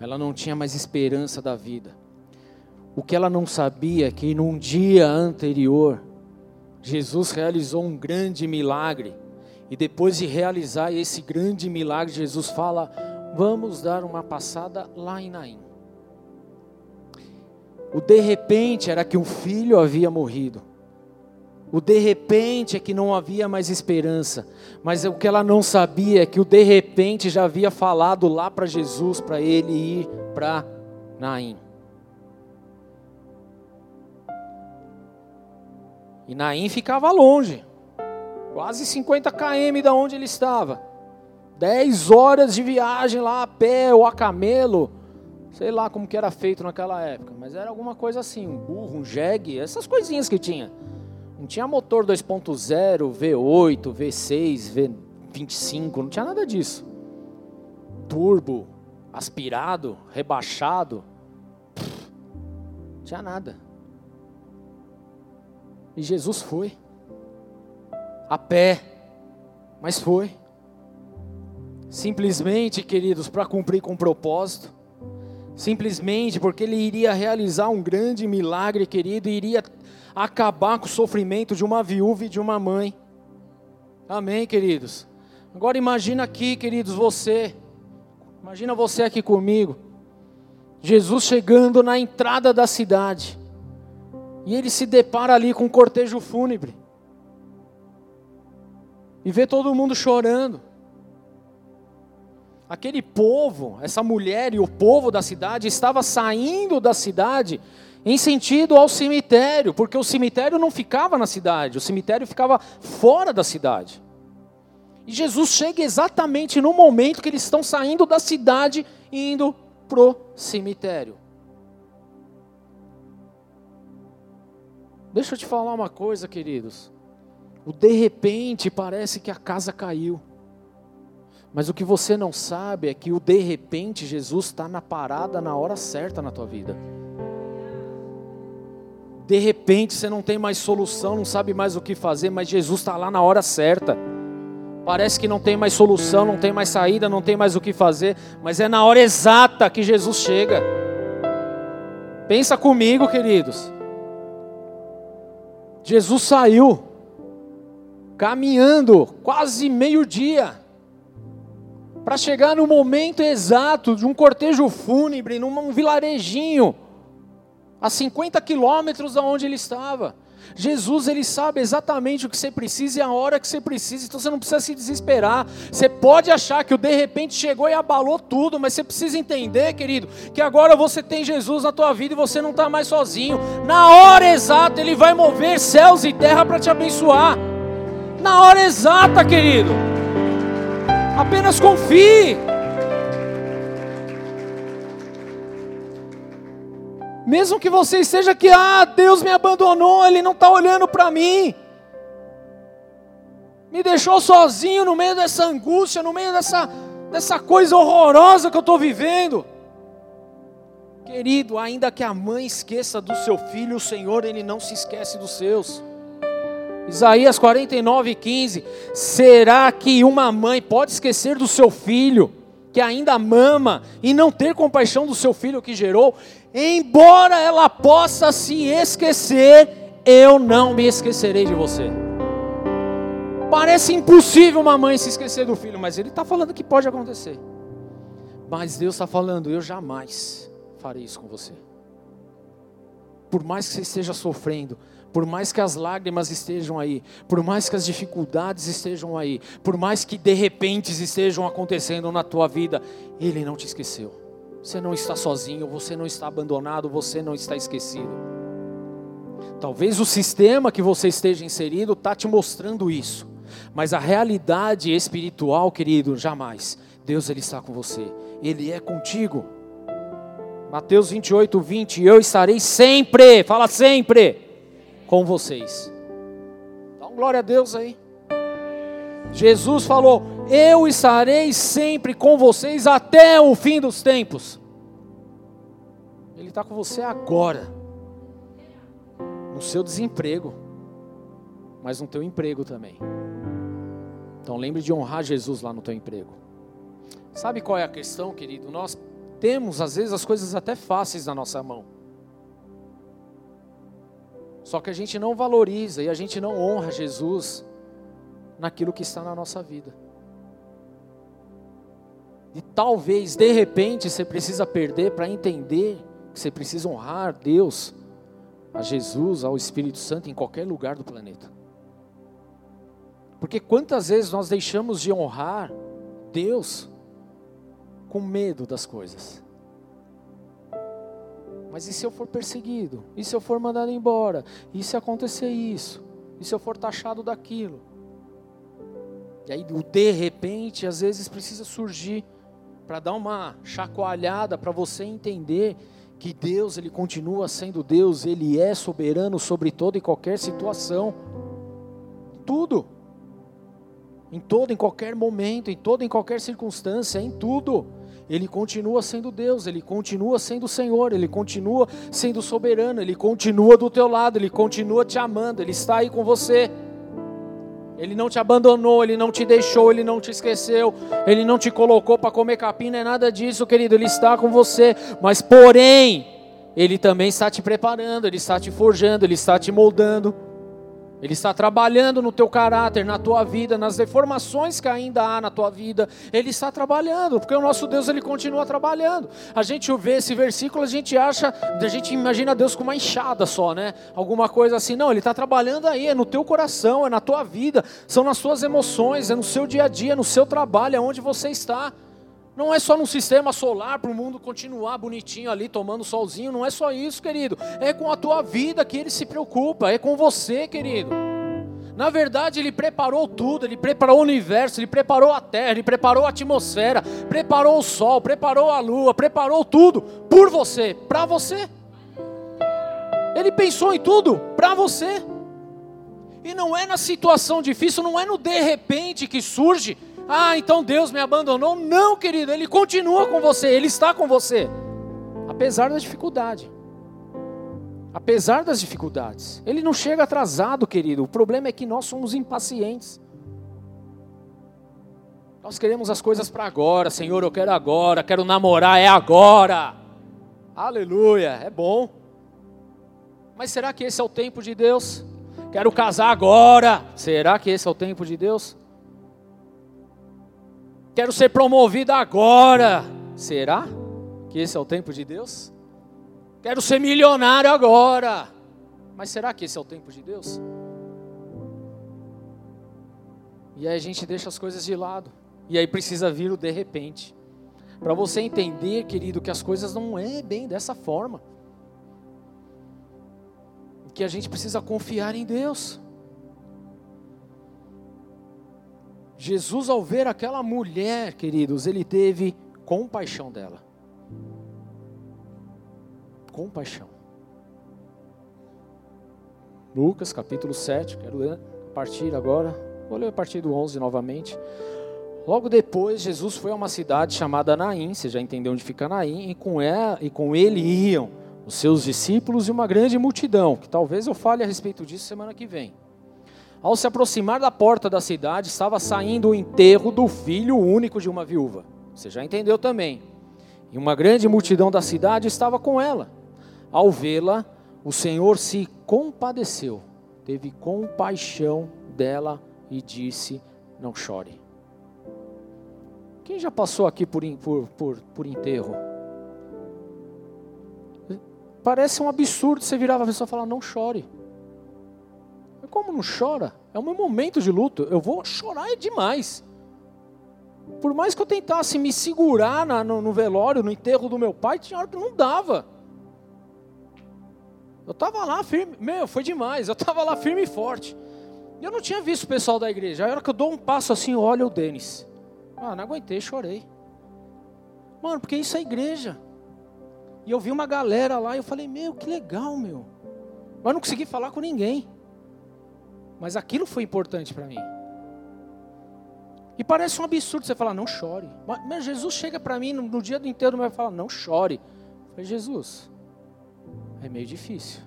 ela não tinha mais esperança da vida. O que ela não sabia é que num dia anterior, Jesus realizou um grande milagre. E depois de realizar esse grande milagre, Jesus fala: Vamos dar uma passada lá em Naim. O de repente era que um filho havia morrido. O de repente é que não havia mais esperança. Mas o que ela não sabia é que o de repente já havia falado lá para Jesus, para ele ir para Naim. E Naim ficava longe, quase 50 km da onde ele estava. 10 horas de viagem lá a pé ou a camelo, sei lá como que era feito naquela época, mas era alguma coisa assim, um burro, um jegue, essas coisinhas que tinha. Não tinha motor 2.0, V8, V6, V25, não tinha nada disso. Turbo, aspirado, rebaixado, não tinha nada. E Jesus foi. A pé. Mas foi. Simplesmente, queridos, para cumprir com o propósito. Simplesmente porque ele iria realizar um grande milagre, querido, e iria acabar com o sofrimento de uma viúva e de uma mãe. Amém, queridos? Agora imagina aqui, queridos, você. Imagina você aqui comigo. Jesus chegando na entrada da cidade. E ele se depara ali com um cortejo fúnebre. E vê todo mundo chorando. Aquele povo, essa mulher e o povo da cidade estava saindo da cidade em sentido ao cemitério, porque o cemitério não ficava na cidade, o cemitério ficava fora da cidade. E Jesus chega exatamente no momento que eles estão saindo da cidade e indo pro cemitério. Deixa eu te falar uma coisa, queridos. O de repente parece que a casa caiu. Mas o que você não sabe é que o de repente Jesus está na parada na hora certa na tua vida. De repente você não tem mais solução, não sabe mais o que fazer, mas Jesus está lá na hora certa. Parece que não tem mais solução, não tem mais saída, não tem mais o que fazer, mas é na hora exata que Jesus chega. Pensa comigo, queridos. Jesus saiu caminhando quase meio-dia para chegar no momento exato de um cortejo fúnebre num vilarejinho a 50 quilômetros da onde ele estava. Jesus, ele sabe exatamente o que você precisa e a hora que você precisa, então você não precisa se desesperar. Você pode achar que o de repente chegou e abalou tudo, mas você precisa entender, querido, que agora você tem Jesus na tua vida e você não está mais sozinho. Na hora exata, ele vai mover céus e terra para te abençoar. Na hora exata, querido. Apenas confie. Mesmo que você esteja aqui, ah, Deus me abandonou, Ele não está olhando para mim. Me deixou sozinho no meio dessa angústia, no meio dessa, dessa coisa horrorosa que eu estou vivendo. Querido, ainda que a mãe esqueça do seu filho, o Senhor, Ele não se esquece dos seus. Isaías 49, 15. Será que uma mãe pode esquecer do seu filho, que ainda mama, e não ter compaixão do seu filho que gerou? Embora ela possa se esquecer, eu não me esquecerei de você. Parece impossível uma mãe se esquecer do filho, mas ele está falando que pode acontecer. Mas Deus está falando, eu jamais farei isso com você. Por mais que você esteja sofrendo, por mais que as lágrimas estejam aí, por mais que as dificuldades estejam aí, por mais que de repente estejam acontecendo na tua vida, Ele não te esqueceu. Você não está sozinho, você não está abandonado, você não está esquecido. Talvez o sistema que você esteja inserido está te mostrando isso, mas a realidade espiritual, querido, jamais. Deus ele está com você, Ele é contigo. Mateus 28, 20, eu estarei sempre, fala sempre com vocês. Um glória a Deus aí. Jesus falou: Eu estarei sempre com vocês até o fim dos tempos. Ele está com você agora, no seu desemprego, mas no teu emprego também. Então lembre de honrar Jesus lá no teu emprego. Sabe qual é a questão, querido? Nós temos às vezes as coisas até fáceis na nossa mão. Só que a gente não valoriza e a gente não honra Jesus naquilo que está na nossa vida. E talvez, de repente, você precisa perder para entender que você precisa honrar Deus, a Jesus, ao Espírito Santo em qualquer lugar do planeta. Porque quantas vezes nós deixamos de honrar Deus com medo das coisas? Mas e se eu for perseguido? E se eu for mandado embora? E se acontecer isso? E se eu for taxado daquilo? E aí, o de repente, às vezes precisa surgir para dar uma chacoalhada para você entender que Deus, ele continua sendo Deus, ele é soberano sobre toda e qualquer situação. Tudo. Em todo, em qualquer momento, em toda, em qualquer circunstância, em tudo. Ele continua sendo Deus, ele continua sendo Senhor, ele continua sendo soberano, ele continua do teu lado, ele continua te amando, ele está aí com você. Ele não te abandonou, ele não te deixou, ele não te esqueceu, ele não te colocou para comer capim, não é nada disso, querido, ele está com você, mas porém, ele também está te preparando, ele está te forjando, ele está te moldando. Ele está trabalhando no teu caráter, na tua vida, nas deformações que ainda há na tua vida. Ele está trabalhando, porque o nosso Deus ele continua trabalhando. A gente vê esse versículo, a gente acha, a gente imagina Deus com uma enxada só, né? Alguma coisa assim. Não, ele está trabalhando aí, é no teu coração, é na tua vida, são nas suas emoções, é no seu dia a dia, no seu trabalho, é onde você está. Não é só no sistema solar para o mundo continuar bonitinho ali, tomando solzinho. Não é só isso, querido. É com a tua vida que ele se preocupa. É com você, querido. Na verdade, ele preparou tudo. Ele preparou o universo, ele preparou a terra, ele preparou a atmosfera, preparou o sol, preparou a lua, preparou tudo por você, para você. Ele pensou em tudo para você. E não é na situação difícil, não é no de repente que surge Ah, então Deus me abandonou. Não, querido, Ele continua com você, Ele está com você, apesar da dificuldade. Apesar das dificuldades, Ele não chega atrasado, querido. O problema é que nós somos impacientes. Nós queremos as coisas para agora, Senhor, eu quero agora, quero namorar, é agora. Aleluia, é bom. Mas será que esse é o tempo de Deus? Quero casar agora. Será que esse é o tempo de Deus? Quero ser promovido agora. Será que esse é o tempo de Deus? Quero ser milionário agora. Mas será que esse é o tempo de Deus? E aí a gente deixa as coisas de lado. E aí precisa vir o de repente. Para você entender, querido, que as coisas não é bem dessa forma. Que a gente precisa confiar em Deus. Jesus, ao ver aquela mulher, queridos, ele teve compaixão dela. Compaixão. Lucas capítulo 7, quero ler a partir agora. Vou ler a partir do 11 novamente. Logo depois, Jesus foi a uma cidade chamada Naim, você já entendeu onde fica Naim, e com, ela, e com ele iam os seus discípulos e uma grande multidão, que talvez eu fale a respeito disso semana que vem. Ao se aproximar da porta da cidade, estava saindo o enterro do filho único de uma viúva. Você já entendeu também. E uma grande multidão da cidade estava com ela. Ao vê-la, o Senhor se compadeceu, teve compaixão dela e disse: Não chore. Quem já passou aqui por, por, por, por enterro? Parece um absurdo você virar a pessoa e falar: não chore. Como não chora? É o meu momento de luto. Eu vou chorar demais. Por mais que eu tentasse me segurar na, no, no, velório, no enterro do meu pai, tinha hora que não dava. Eu estava lá firme, meu, foi demais. Eu estava lá firme e forte. E eu não tinha visto o pessoal da igreja. A hora que eu dou um passo assim, olha o Denis. Ah, não aguentei, chorei. Mano, porque isso é igreja. E eu vi uma galera lá e eu falei, meu, que legal, meu. Mas não consegui falar com ninguém. Mas aquilo foi importante para mim. E parece um absurdo você falar, não chore. Mas Jesus chega para mim no, no, dia do inteiro e fala, não chore. Eu falei, Jesus, é meio difícil.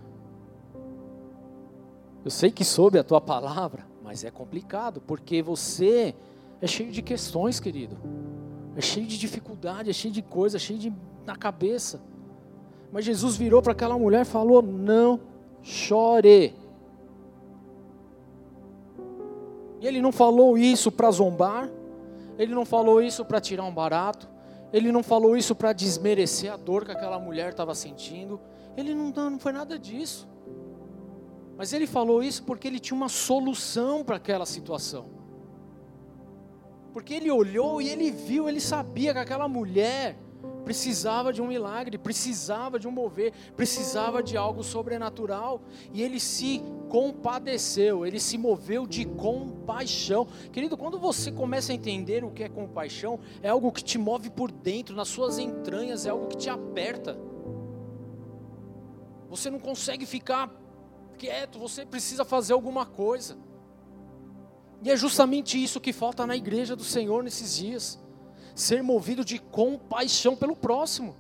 Eu sei que soube a tua palavra, mas é complicado, porque você é cheio de questões, querido. É cheio de dificuldade, é cheio de coisa, é cheio de na cabeça. Mas Jesus virou para aquela mulher e falou: Não chore. E ele não falou isso para zombar, ele não falou isso para tirar um barato, ele não falou isso para desmerecer a dor que aquela mulher estava sentindo, ele não, não foi nada disso. Mas ele falou isso porque ele tinha uma solução para aquela situação. Porque ele olhou e ele viu, ele sabia que aquela mulher precisava de um milagre, precisava de um mover, precisava de algo sobrenatural, e ele se compadeceu, ele se moveu de compaixão. Querido, quando você começa a entender o que é compaixão, é algo que te move por dentro, nas suas entranhas, é algo que te aperta. Você não consegue ficar quieto, você precisa fazer alguma coisa. E é justamente isso que falta na igreja do Senhor nesses dias. Ser movido de compaixão pelo próximo,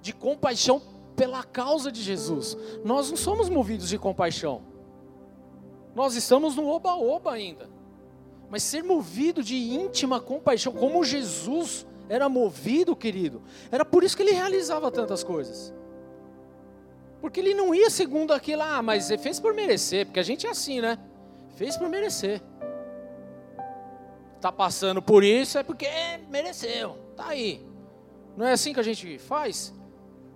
de compaixão pela causa de Jesus. Nós não somos movidos de compaixão. Nós estamos no oba-oba ainda. Mas ser movido de íntima compaixão, como Jesus era movido, querido, era por isso que ele realizava tantas coisas. Porque ele não ia segundo aquilo, ah, mas fez por merecer, porque a gente é assim, né? Fez por merecer está passando por isso é porque mereceu, está aí. Não é assim que a gente faz?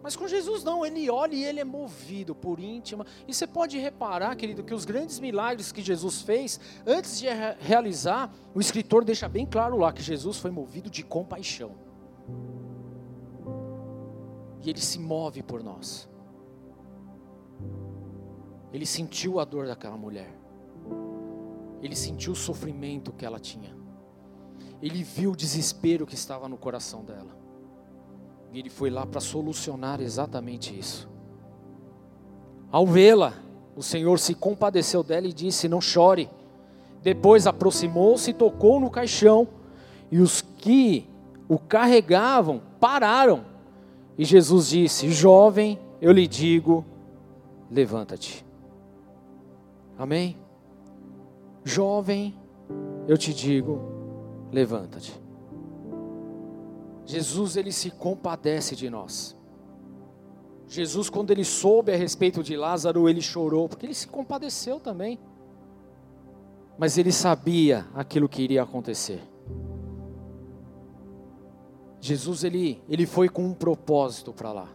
Mas com Jesus não, ele olha e ele é movido por íntima. E você pode reparar, querido, que os grandes milagres que Jesus fez, antes de realizar, o escritor deixa bem claro lá que Jesus foi movido de compaixão. E ele se move por nós. Ele sentiu a dor daquela mulher. Ele sentiu o sofrimento que ela tinha ele viu o desespero que estava no coração dela. E ele foi lá para solucionar exatamente isso. Ao vê-la, o Senhor se compadeceu dela e disse: Não chore. Depois aproximou-se, tocou no caixão E os que o carregavam pararam. E Jesus disse: Jovem, eu lhe digo, levanta-te. Amém? Jovem, eu te digo, levanta-te. Jesus, ele se compadece de nós. Jesus, quando ele soube a respeito de Lázaro, ele chorou, porque ele se compadeceu também. Mas ele sabia aquilo que iria acontecer. Jesus, ele, ele foi com um propósito para lá.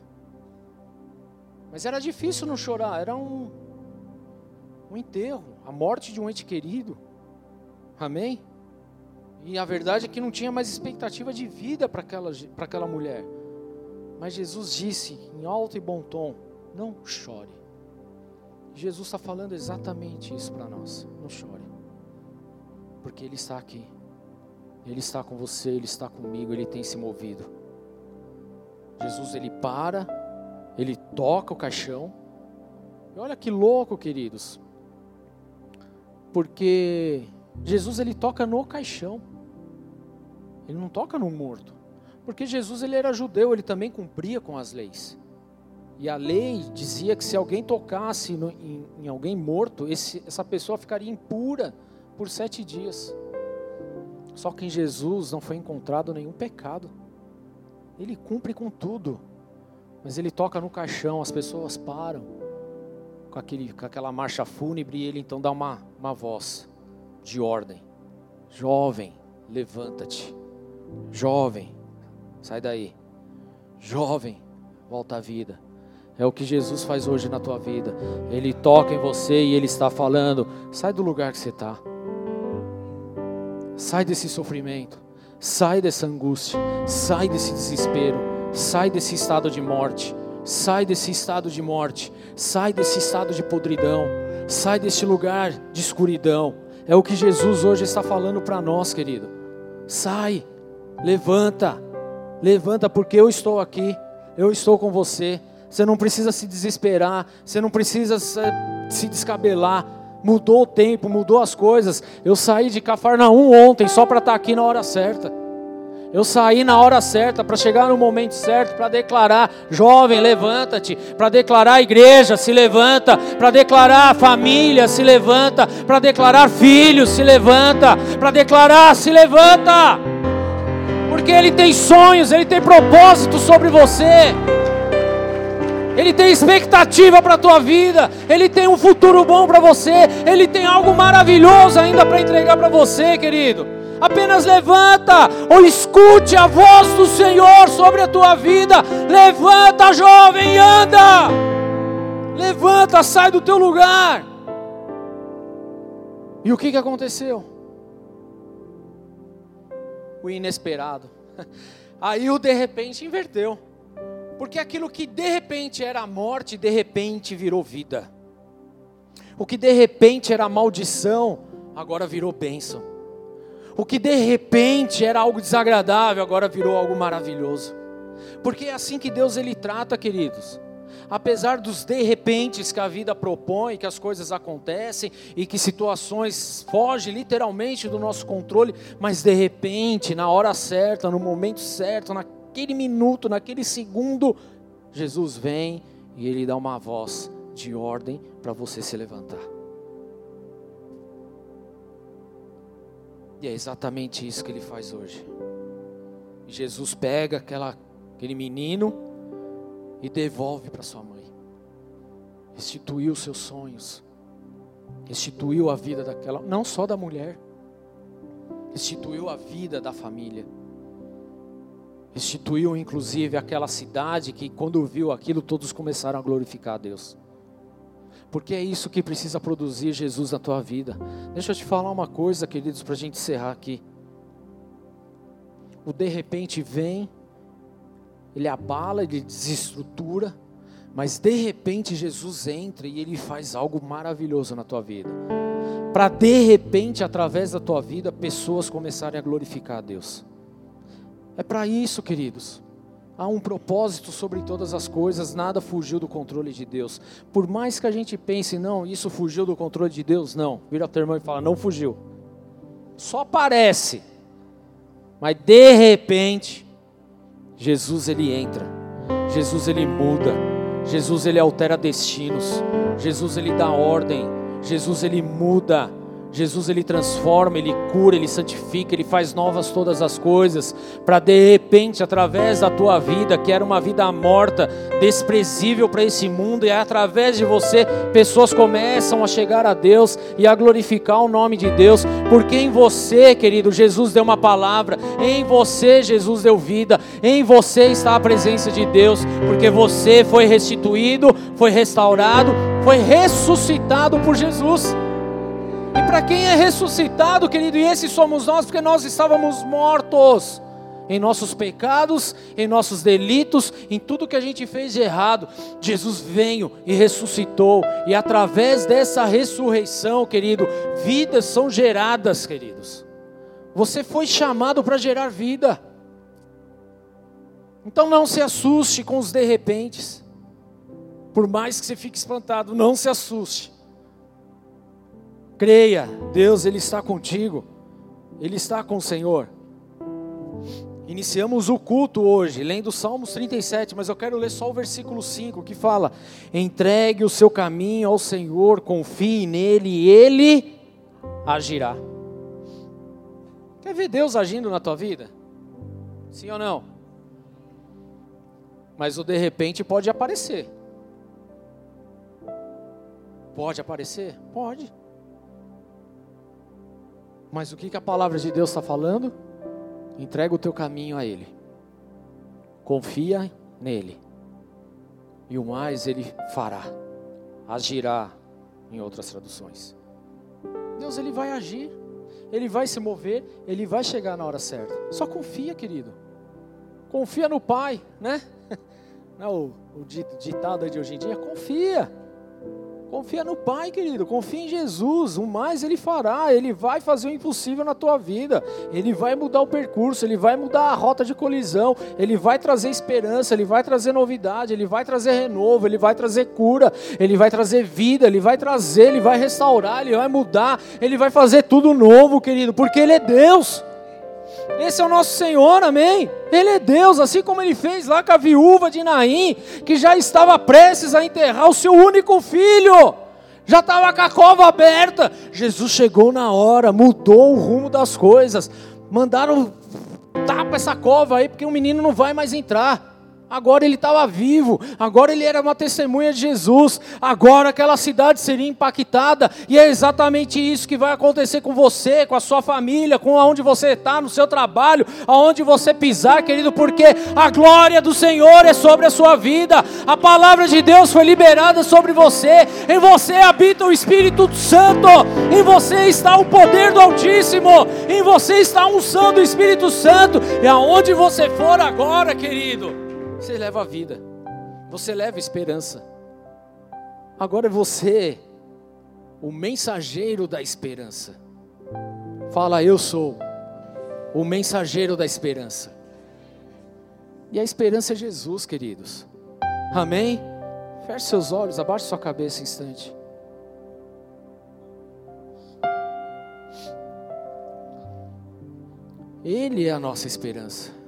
Mas era difícil não chorar, era um, um enterro, a morte de um ente querido. Amém? E a verdade é que não tinha mais expectativa de vida para aquela, aquela mulher. Mas Jesus disse em alto e bom tom: não chore. Jesus está falando exatamente isso para nós: não chore, porque Ele está aqui, Ele está com você, Ele está comigo, Ele tem se movido. Jesus ele para, ele toca o caixão. E olha que louco, queridos, porque Jesus ele toca no caixão, ele não toca no morto. Porque Jesus ele era judeu, ele também cumpria com as leis. E a lei dizia que se alguém tocasse no, em, em, alguém morto, esse, essa pessoa ficaria impura por sete dias. Só que em Jesus não foi encontrado nenhum pecado. Ele cumpre com tudo. Mas ele toca no caixão, as pessoas param com, aquele, com aquela marcha fúnebre e ele então dá uma, uma voz de ordem: Jovem, levanta-te. Jovem, Sai daí. Jovem, volta à vida. É o que Jesus faz hoje na tua vida. Ele toca em você e Ele está falando: sai do lugar que você está. Sai desse sofrimento. Sai dessa angústia. Sai desse desespero. Sai desse estado de morte. Sai desse estado de morte. Sai desse estado de podridão. Sai desse lugar de escuridão. É o que Jesus hoje está falando para nós, querido. Sai, levanta Levanta, porque eu estou aqui, eu estou com você. Você não precisa se desesperar, você não precisa se descabelar. Mudou o tempo, mudou as coisas. Eu saí de Cafarnaum ontem só para estar tá aqui na hora certa. Eu saí na hora certa para chegar no momento certo para declarar: jovem, levanta-te. Para declarar a igreja, se levanta. Para declarar a família, se levanta. Para declarar filhos, se levanta. Para declarar, se levanta porque Ele tem sonhos, Ele tem propósito sobre você. Ele tem expectativa para a tua vida, Ele tem um futuro bom para você, Ele tem algo maravilhoso ainda para entregar para você, querido. Apenas levanta ou escute a voz do Senhor sobre a tua vida. Levanta, jovem, e anda. Levanta, sai do teu lugar. E o que, que aconteceu? O inesperado. Aí o de repente inverteu. Porque aquilo que de repente era morte, de repente virou vida. O que de repente era maldição, agora virou bênção. O que de repente era algo desagradável, agora virou algo maravilhoso. Porque é assim que Deus ele trata, queridos apesar dos de repentes que a vida propõe, que as coisas acontecem e que situações fogem literalmente do nosso controle, mas de repente, na hora certa, no momento certo, naquele minuto, naquele segundo, Jesus vem e ele dá uma voz de ordem para você se levantar. E é exatamente isso que ele faz hoje. Jesus pega aquela, aquele menino e devolve para sua mãe. Restituiu seus sonhos. Restituiu a vida daquela, não só da mulher. Restituiu a vida da família. Restituiu inclusive aquela cidade que quando viu aquilo todos começaram a glorificar a Deus. Porque é isso que precisa produzir Jesus na tua vida. Deixa eu te falar uma coisa, queridos, para a gente encerrar aqui. O de repente vem ele abala, ele desestrutura, mas de repente Jesus entra e ele faz algo maravilhoso na tua vida. Para de repente, através da tua vida, pessoas começarem a glorificar a Deus. É para isso, queridos. Há um propósito sobre todas as coisas, nada fugiu do controle de Deus. Por mais que a gente pense, não, isso fugiu do controle de Deus, não. Vira teu irmão e fala, não fugiu. Só parece, Mas de repente, Jesus ele entra. Jesus ele muda. Jesus ele altera destinos. Jesus ele dá ordem. Jesus ele muda. Jesus ele transforma, ele cura, ele santifica, ele faz novas todas as coisas, para de repente, através da tua vida, que era uma vida morta, desprezível para esse mundo, e é através de você, pessoas começam a chegar a Deus e a glorificar o nome de Deus, porque em você, querido, Jesus deu uma palavra, em você, Jesus deu vida, em você está a presença de Deus, porque você foi restituído, foi restaurado, foi ressuscitado por Jesus. E para quem é ressuscitado, querido, e esses somos nós, porque nós estávamos mortos em nossos pecados, em nossos delitos, em tudo que a gente fez de errado. Jesus veio e ressuscitou, e através dessa ressurreição, querido, vidas são geradas, queridos. Você foi chamado para gerar vida. Então não se assuste com os de repentes. Por mais que você fique espantado, não se assuste. Creia, Deus ele está contigo. Ele está com o Senhor. Iniciamos o culto hoje, lendo Salmos 37, mas eu quero ler só o versículo 5 que fala: Entregue o seu caminho ao Senhor, confie nele e ele agirá. Quer ver Deus agindo na tua vida? Sim ou não? Mas o de repente pode aparecer. Pode aparecer? Pode. Mas o que, a palavra de Deus está falando? Entrega o teu caminho a Ele. Confia nele. E o mais Ele fará. Agirá em outras traduções. Deus Ele vai agir. Ele vai se mover. Ele vai chegar na hora certa. Só confia, querido. Confia no Pai, né? Não, é o, o ditado de hoje em dia. Confia. Confia no Pai, querido. Confia em Jesus. O mais Ele fará. Ele vai fazer o impossível na tua vida. Ele vai mudar o percurso. Ele vai mudar a rota de colisão. Ele vai trazer esperança. Ele vai trazer novidade. Ele vai trazer renovo. Ele vai trazer cura. Ele vai trazer vida. Ele vai trazer. Ele vai restaurar. Ele vai mudar. Ele vai fazer tudo novo, querido. Porque Ele é Deus. Esse é o nosso Senhor, amém? Ele é Deus, assim como ele fez lá com a viúva de Naim, que já estava prestes a enterrar o seu único filho, já estava com a cova aberta. Jesus chegou na hora, mudou o rumo das coisas, mandaram tapa essa cova aí, porque o menino não vai mais entrar agora ele estava vivo, agora ele era uma testemunha de Jesus, agora aquela cidade seria impactada, e é exatamente isso que vai acontecer com você, com a sua família, com aonde você está, no seu trabalho, aonde você pisar, querido, porque a glória do Senhor é sobre a sua vida, a palavra de Deus foi liberada sobre você, em você habita o Espírito Santo, em você está o poder do Altíssimo, em você está a unção do Espírito Santo, e aonde você for agora, querido, você leva a vida, você leva esperança. Agora é você, o mensageiro da esperança. Fala, eu sou o mensageiro da esperança. E a esperança é Jesus, queridos. Amém? Feche seus olhos, abaixe sua cabeça um instante. Ele é a nossa esperança.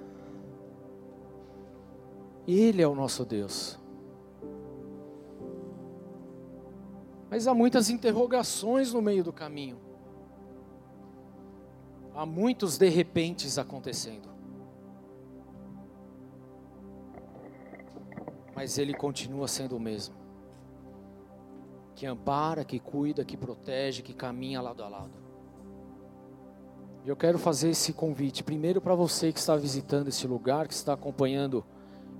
Ele é o nosso Deus. Mas há muitas interrogações no meio do caminho. Há muitos de repentes acontecendo. Mas Ele continua sendo o mesmo. Que ampara, que cuida, que protege, que caminha lado a lado. E eu quero fazer esse convite, primeiro para você que está visitando esse lugar, que está acompanhando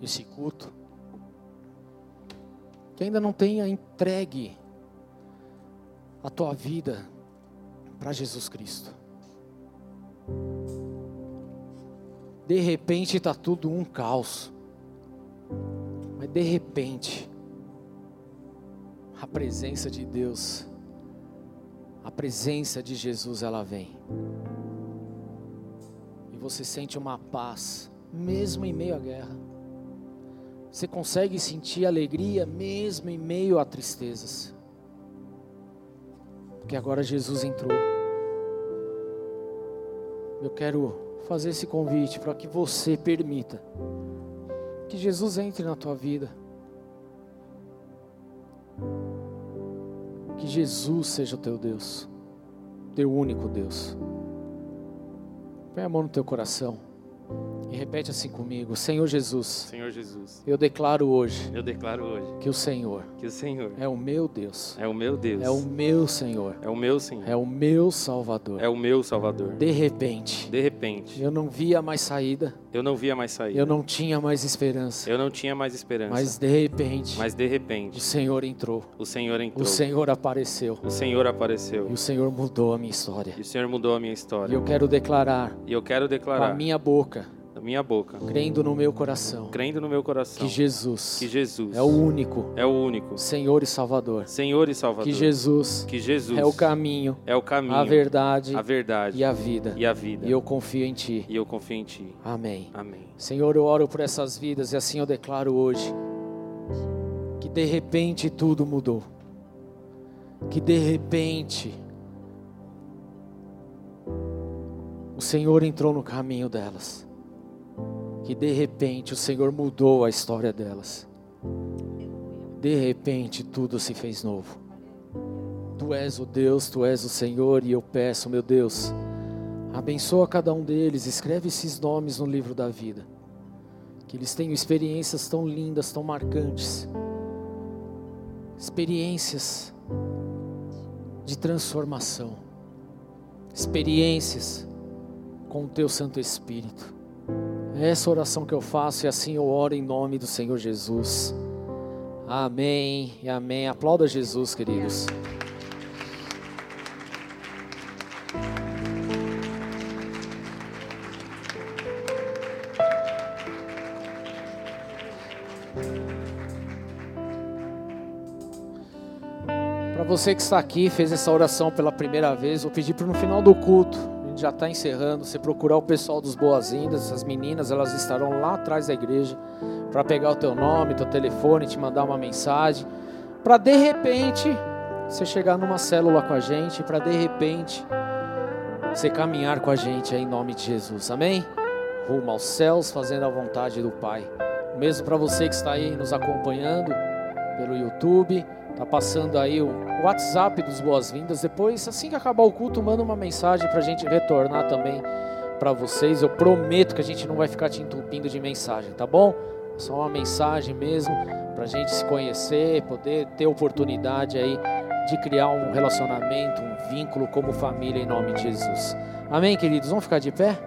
esse culto, que ainda não tenha entregue a tua vida para Jesus Cristo. De repente está tudo um caos, mas de repente, a presença de Deus, a presença de Jesus, ela vem. E você sente uma paz, mesmo em meio à guerra. Você consegue sentir alegria mesmo em meio a tristezas. Porque agora Jesus entrou. Eu quero fazer esse convite para que você permita que Jesus entre na tua vida. Que Jesus seja o teu Deus, teu único Deus. Põe a mão no teu coração. E repete assim comigo: Senhor Jesus. Senhor Jesus. Eu declaro hoje. Eu declaro hoje. Que o Senhor. Que o Senhor. É o meu Deus. É o meu Deus. É o meu Senhor. É o meu Senhor. É o meu Salvador. É o meu Salvador. De repente. De repente. Eu não via mais saída. Eu não via mais saída. Eu não tinha mais esperança. Eu não tinha mais esperança. Mas de repente. Mas de repente. O Senhor entrou. O Senhor entrou. O Senhor apareceu. O Senhor apareceu. E o Senhor mudou a minha história. E o Senhor mudou a minha história. E eu quero declarar. E eu quero declarar. Com a minha boca da minha boca, crendo no meu coração, crendo no meu coração, que Jesus, que Jesus é o único, é o único Senhor e Salvador, Senhor e Salvador, que Jesus, que Jesus é o caminho, é o caminho, a verdade, a verdade e a vida, e a vida. E eu confio em Ti. E eu confio em Ti. Amém. Amém. Senhor, eu oro por essas vidas e assim eu declaro hoje que de repente tudo mudou, que de repente o Senhor entrou no caminho delas que de repente o Senhor mudou a história delas. De repente tudo se fez novo. Tu és o Deus, tu és o Senhor, e eu peço, meu Deus, abençoa cada um deles, escreve esses nomes no livro da vida. Que eles tenham experiências tão lindas, tão marcantes. Experiências de transformação. Experiências com o teu Santo Espírito. Essa oração que eu faço e assim eu oro em nome do Senhor Jesus. Amém e amém. Aplauda Jesus, queridos. Para você que está aqui, fez essa oração pela primeira vez, vou pedir para no final do culto já está encerrando. Você procurar o pessoal dos Boas-Vindas, as meninas, elas estarão lá atrás da igreja para pegar o teu nome, teu telefone, te mandar uma mensagem, para de repente você chegar numa célula com a gente, para de repente você caminhar com a gente em nome de Jesus. Amém? Rumo aos céus, fazendo a vontade do Pai. Mesmo para você que está aí nos acompanhando pelo YouTube, tá passando aí o WhatsApp dos boas-vindas. Depois, assim que acabar o culto, manda uma mensagem para a gente retornar também para vocês. Eu prometo que a gente não vai ficar te entupindo de mensagem, tá bom? Só uma mensagem mesmo para a gente se conhecer, poder ter oportunidade aí de criar um relacionamento, um vínculo como família em nome de Jesus. Amém, queridos? Vamos ficar de pé?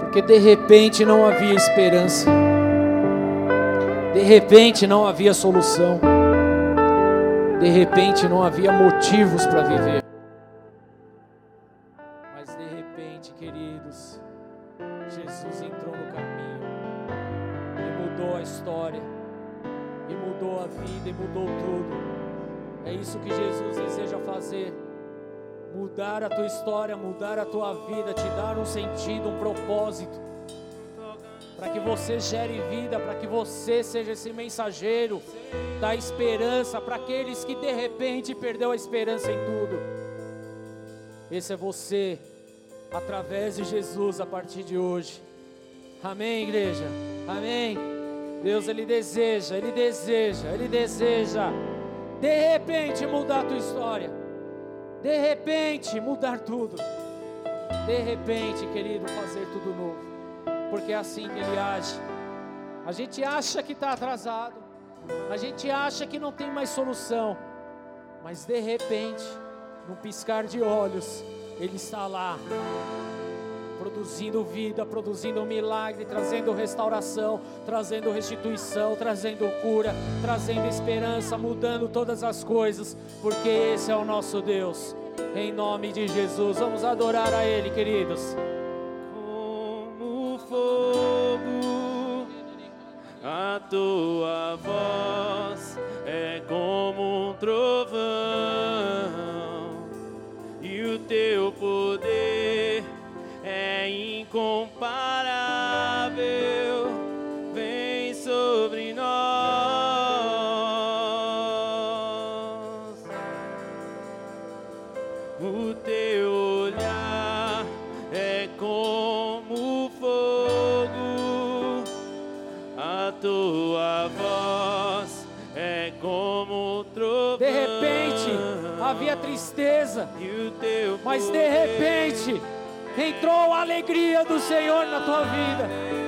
Porque de repente não havia esperança. De repente não havia solução. De repente não havia motivos para viver. Mas de repente, queridos, Jesus entrou no caminho e mudou a história, e mudou a vida, e mudou tudo. É isso que Jesus deseja fazer mudar a tua história, mudar a tua vida, te dar um sentido, um propósito para que você gere vida, para que você seja esse mensageiro da esperança para aqueles que de repente perdeu a esperança em tudo. Esse é você, através de Jesus a partir de hoje. Amém, igreja? Amém. Deus, Ele deseja, Ele deseja, Ele deseja, de repente mudar a tua história, de repente mudar tudo, de repente, querido, fazer tudo novo porque é assim que Ele age. A gente acha que está atrasado, a gente acha que não tem mais solução, mas de repente, num piscar de olhos, Ele está lá, produzindo vida, produzindo um milagre, trazendo restauração, trazendo restituição, trazendo cura, trazendo esperança, mudando todas as coisas, porque esse é o nosso Deus. Em nome de Jesus, vamos adorar a Ele, queridos. Tua voz é como um trovão tristeza, mas de repente entrou a alegria do Senhor na tua vida.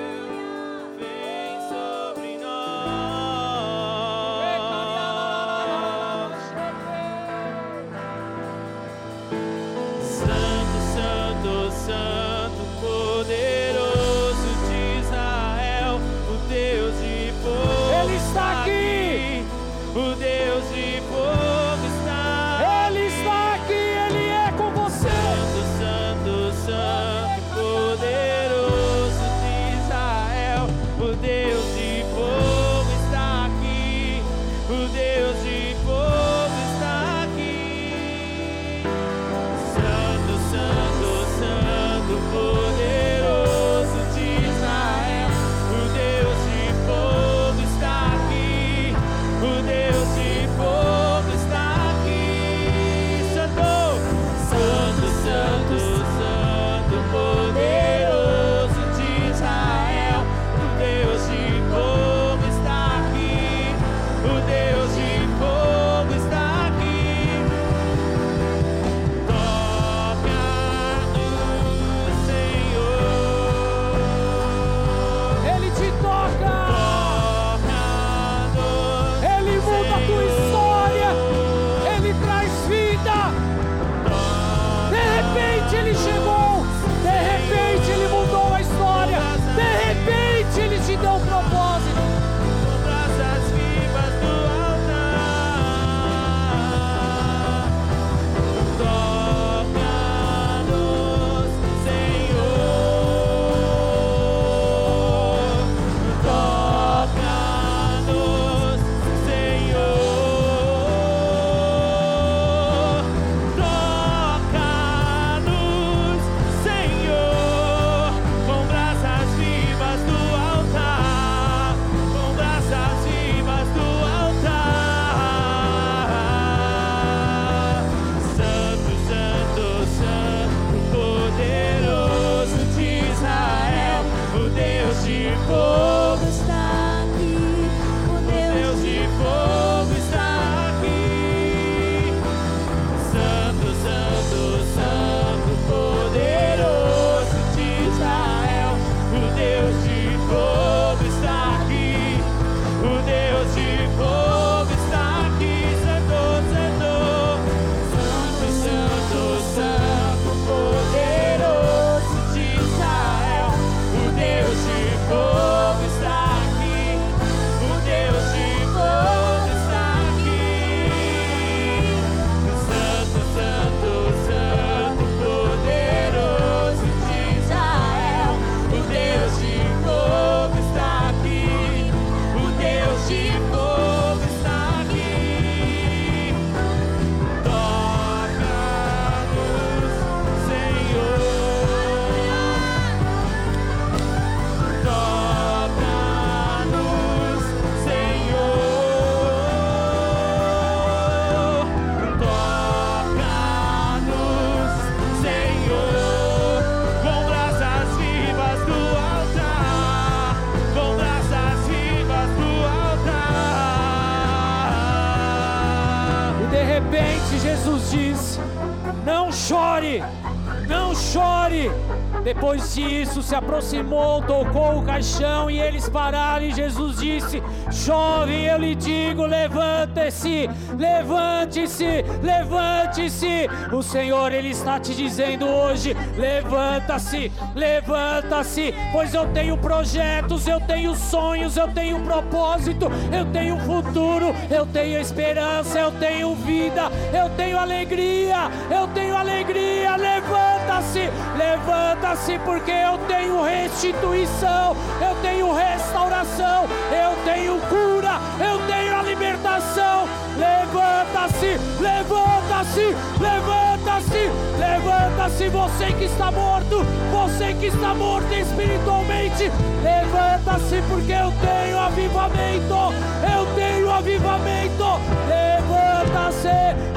aproximou, tocou o caixão e eles pararam. E Jesus disse: Chove, eu lhe digo, levante-se, levante-se, levante-se. O Senhor, Ele está te dizendo hoje: levanta-se, levanta-se, pois eu tenho projetos, eu tenho sonhos, eu tenho propósito, eu tenho futuro, eu tenho esperança, eu tenho vida, eu tenho alegria, eu tenho alegria. Levanta! levanta-se, levanta-se, porque eu tenho restituição, eu tenho restauração, eu tenho cura, eu tenho a libertação. Levanta-se, levanta-se, levanta-se, levanta-se, você que está morto, você que está morto espiritualmente, levanta-se, porque eu tenho avivamento, eu tenho avivamento. Levanta-se,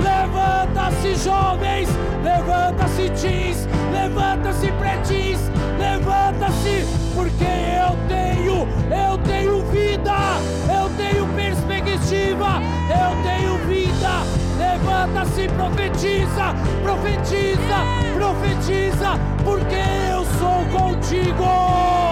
levanta-se, jovens, levanta-se, teens levanta-se pretis, levanta-se, porque eu tenho, eu tenho vida, eu tenho perspectiva, eu tenho vida. Levanta-se, profetiza, profetiza, profetiza, porque eu sou contigo.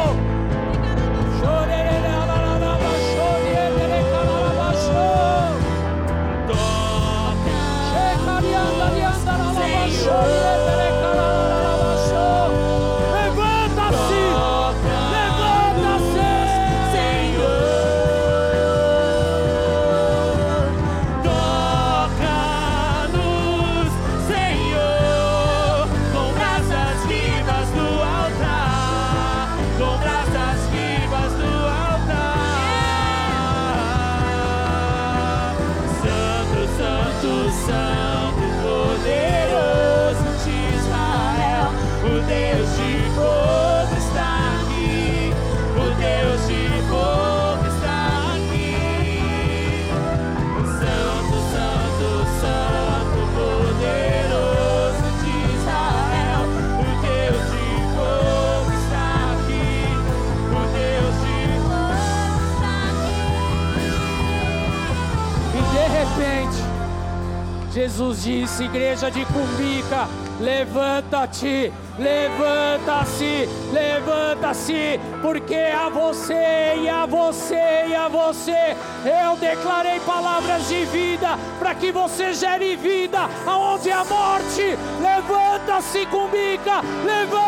Disse: Igreja de Cumbica, levanta-te, levanta-se, levanta-se, porque a você e a você e a você eu declarei palavras de vida para que você gere vida aonde a morte. Levanta-se, Cumbica, levanta-se,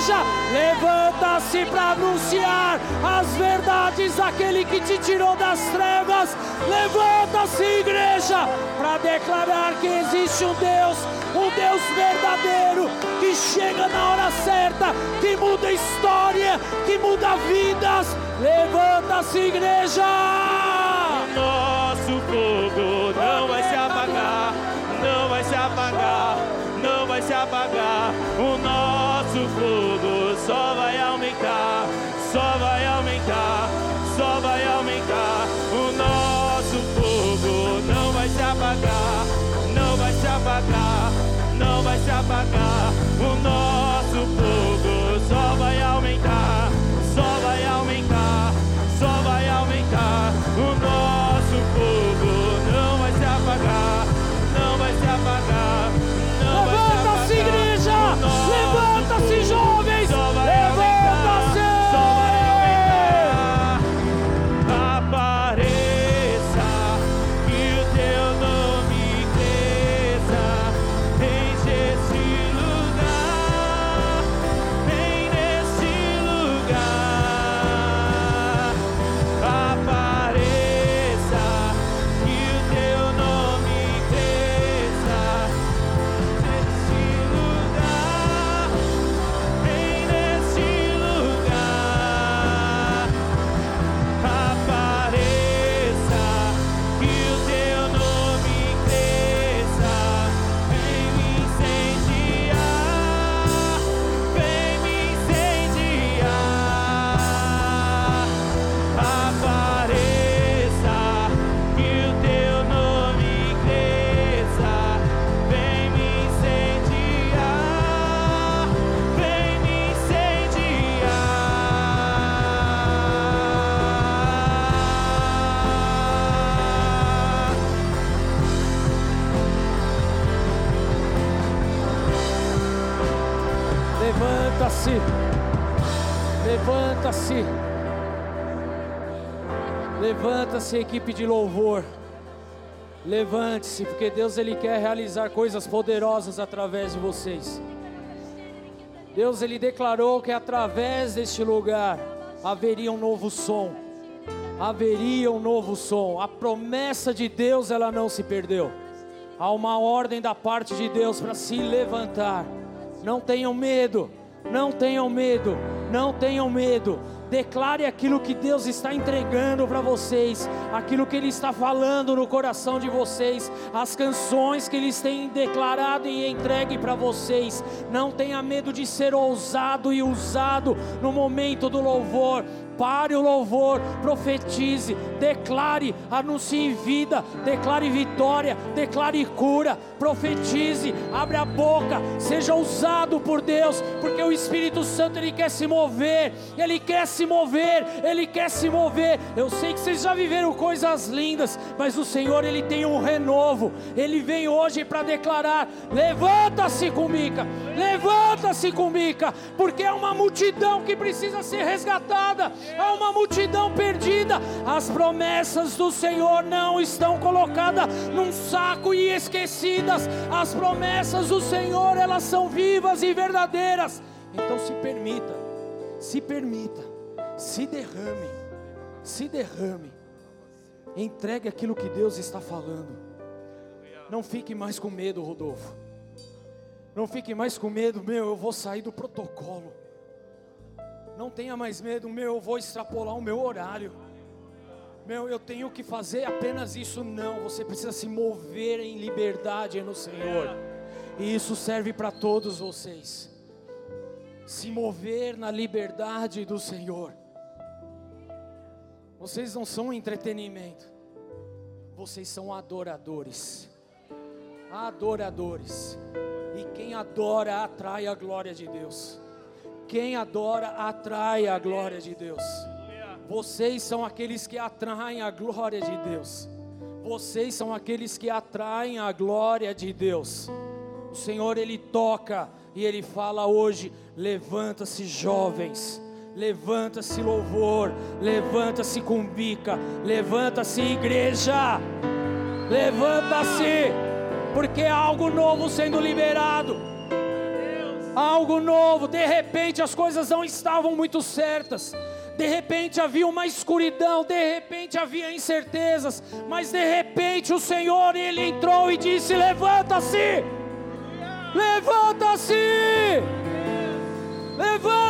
igreja, levanta-se para anunciar as verdades daquele que te tirou das trevas. Levanta-se, igreja, para declarar que existe um Deus, um Deus verdadeiro, que chega na hora certa, que muda história, que muda vidas. Levanta-se, igreja! Nosso fogo não vai se apagar, não vai se apagar, não vai se apagar. O Levanta-se, equipe de louvor. Levante-se, porque Deus ele quer realizar coisas poderosas através de vocês. Deus ele declarou que através deste lugar haveria um novo som. Haveria um novo som. A promessa de Deus ela não se perdeu. Há uma ordem da parte de Deus para se levantar. Não tenham medo, não tenham medo, não tenham medo. Declare aquilo que Deus está entregando para vocês, aquilo que Ele está falando no coração de vocês, as canções que Eles têm declarado e entregue para vocês. Não tenha medo de ser ousado e usado no momento do louvor. Pare o louvor, profetize, declare, anuncie vida, declare vitória, declare cura, profetize, abre a boca, seja usado por Deus, porque o Espírito Santo ele quer se mover, ele quer se mover, ele quer se mover. Eu sei que vocês já viveram coisas lindas, mas o Senhor ele tem um renovo. Ele vem hoje para declarar: levanta-se com Mica, levanta-se com Mica, porque é uma multidão que precisa ser resgatada, é uma multidão perdida. As promessas do Senhor não estão colocadas num saco e esquecidas. As promessas do Senhor, elas são vivas e verdadeiras. Então se permita, se permita, se derrame, se derrame. Entregue aquilo que Deus está falando. Não fique mais com medo, Rodolfo. Não fique mais com medo, meu, eu vou sair do protocolo. Não tenha mais medo, meu, eu vou extrapolar o meu horário. Meu, eu tenho que fazer apenas isso. Não, você precisa se mover em liberdade no Senhor. E isso serve para todos vocês. Se mover na liberdade do Senhor. Vocês não são entretenimento. Vocês são adoradores. Adoradores. E quem adora atrai a glória de Deus. Quem adora atrai a glória de Deus. Vocês são aqueles que atraem a glória de Deus. Vocês são aqueles que atraem a glória de Deus. O Senhor ele toca e ele fala hoje: levanta-se jovens, levanta-se louvor, levanta-se cumbica, levanta-se igreja, levanta-se, porque há algo novo sendo liberado. Algo novo, de repente as coisas não estavam muito certas. De repente havia uma escuridão, de repente havia incertezas, mas de repente o Senhor ele entrou e disse: "Levanta-se! Levanta-se! Levanta-se!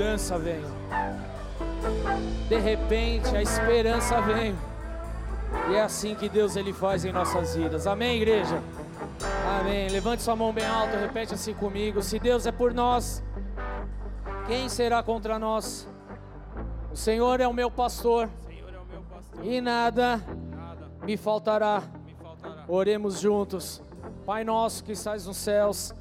Mudança vem. De repente, a esperança vem. E é assim que Deus ele faz em nossas vidas. Amém, igreja? Amém. Levante sua mão bem alta, repete assim comigo. Se Deus é por nós, quem será contra nós? O Senhor é o meu pastor é o meu pastor, e nada nada me faltará. me faltará. Oremos juntos. Pai nosso que estás nos céus,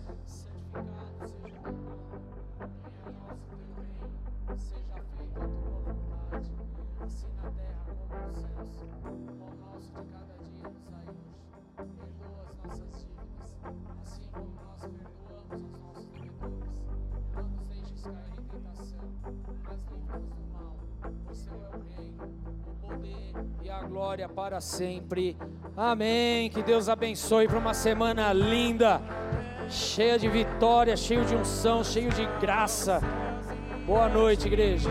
glória para sempre. Amém. Que Deus abençoe para uma semana linda, cheia de vitória, cheio de unção, cheio de graça. Boa noite, igreja.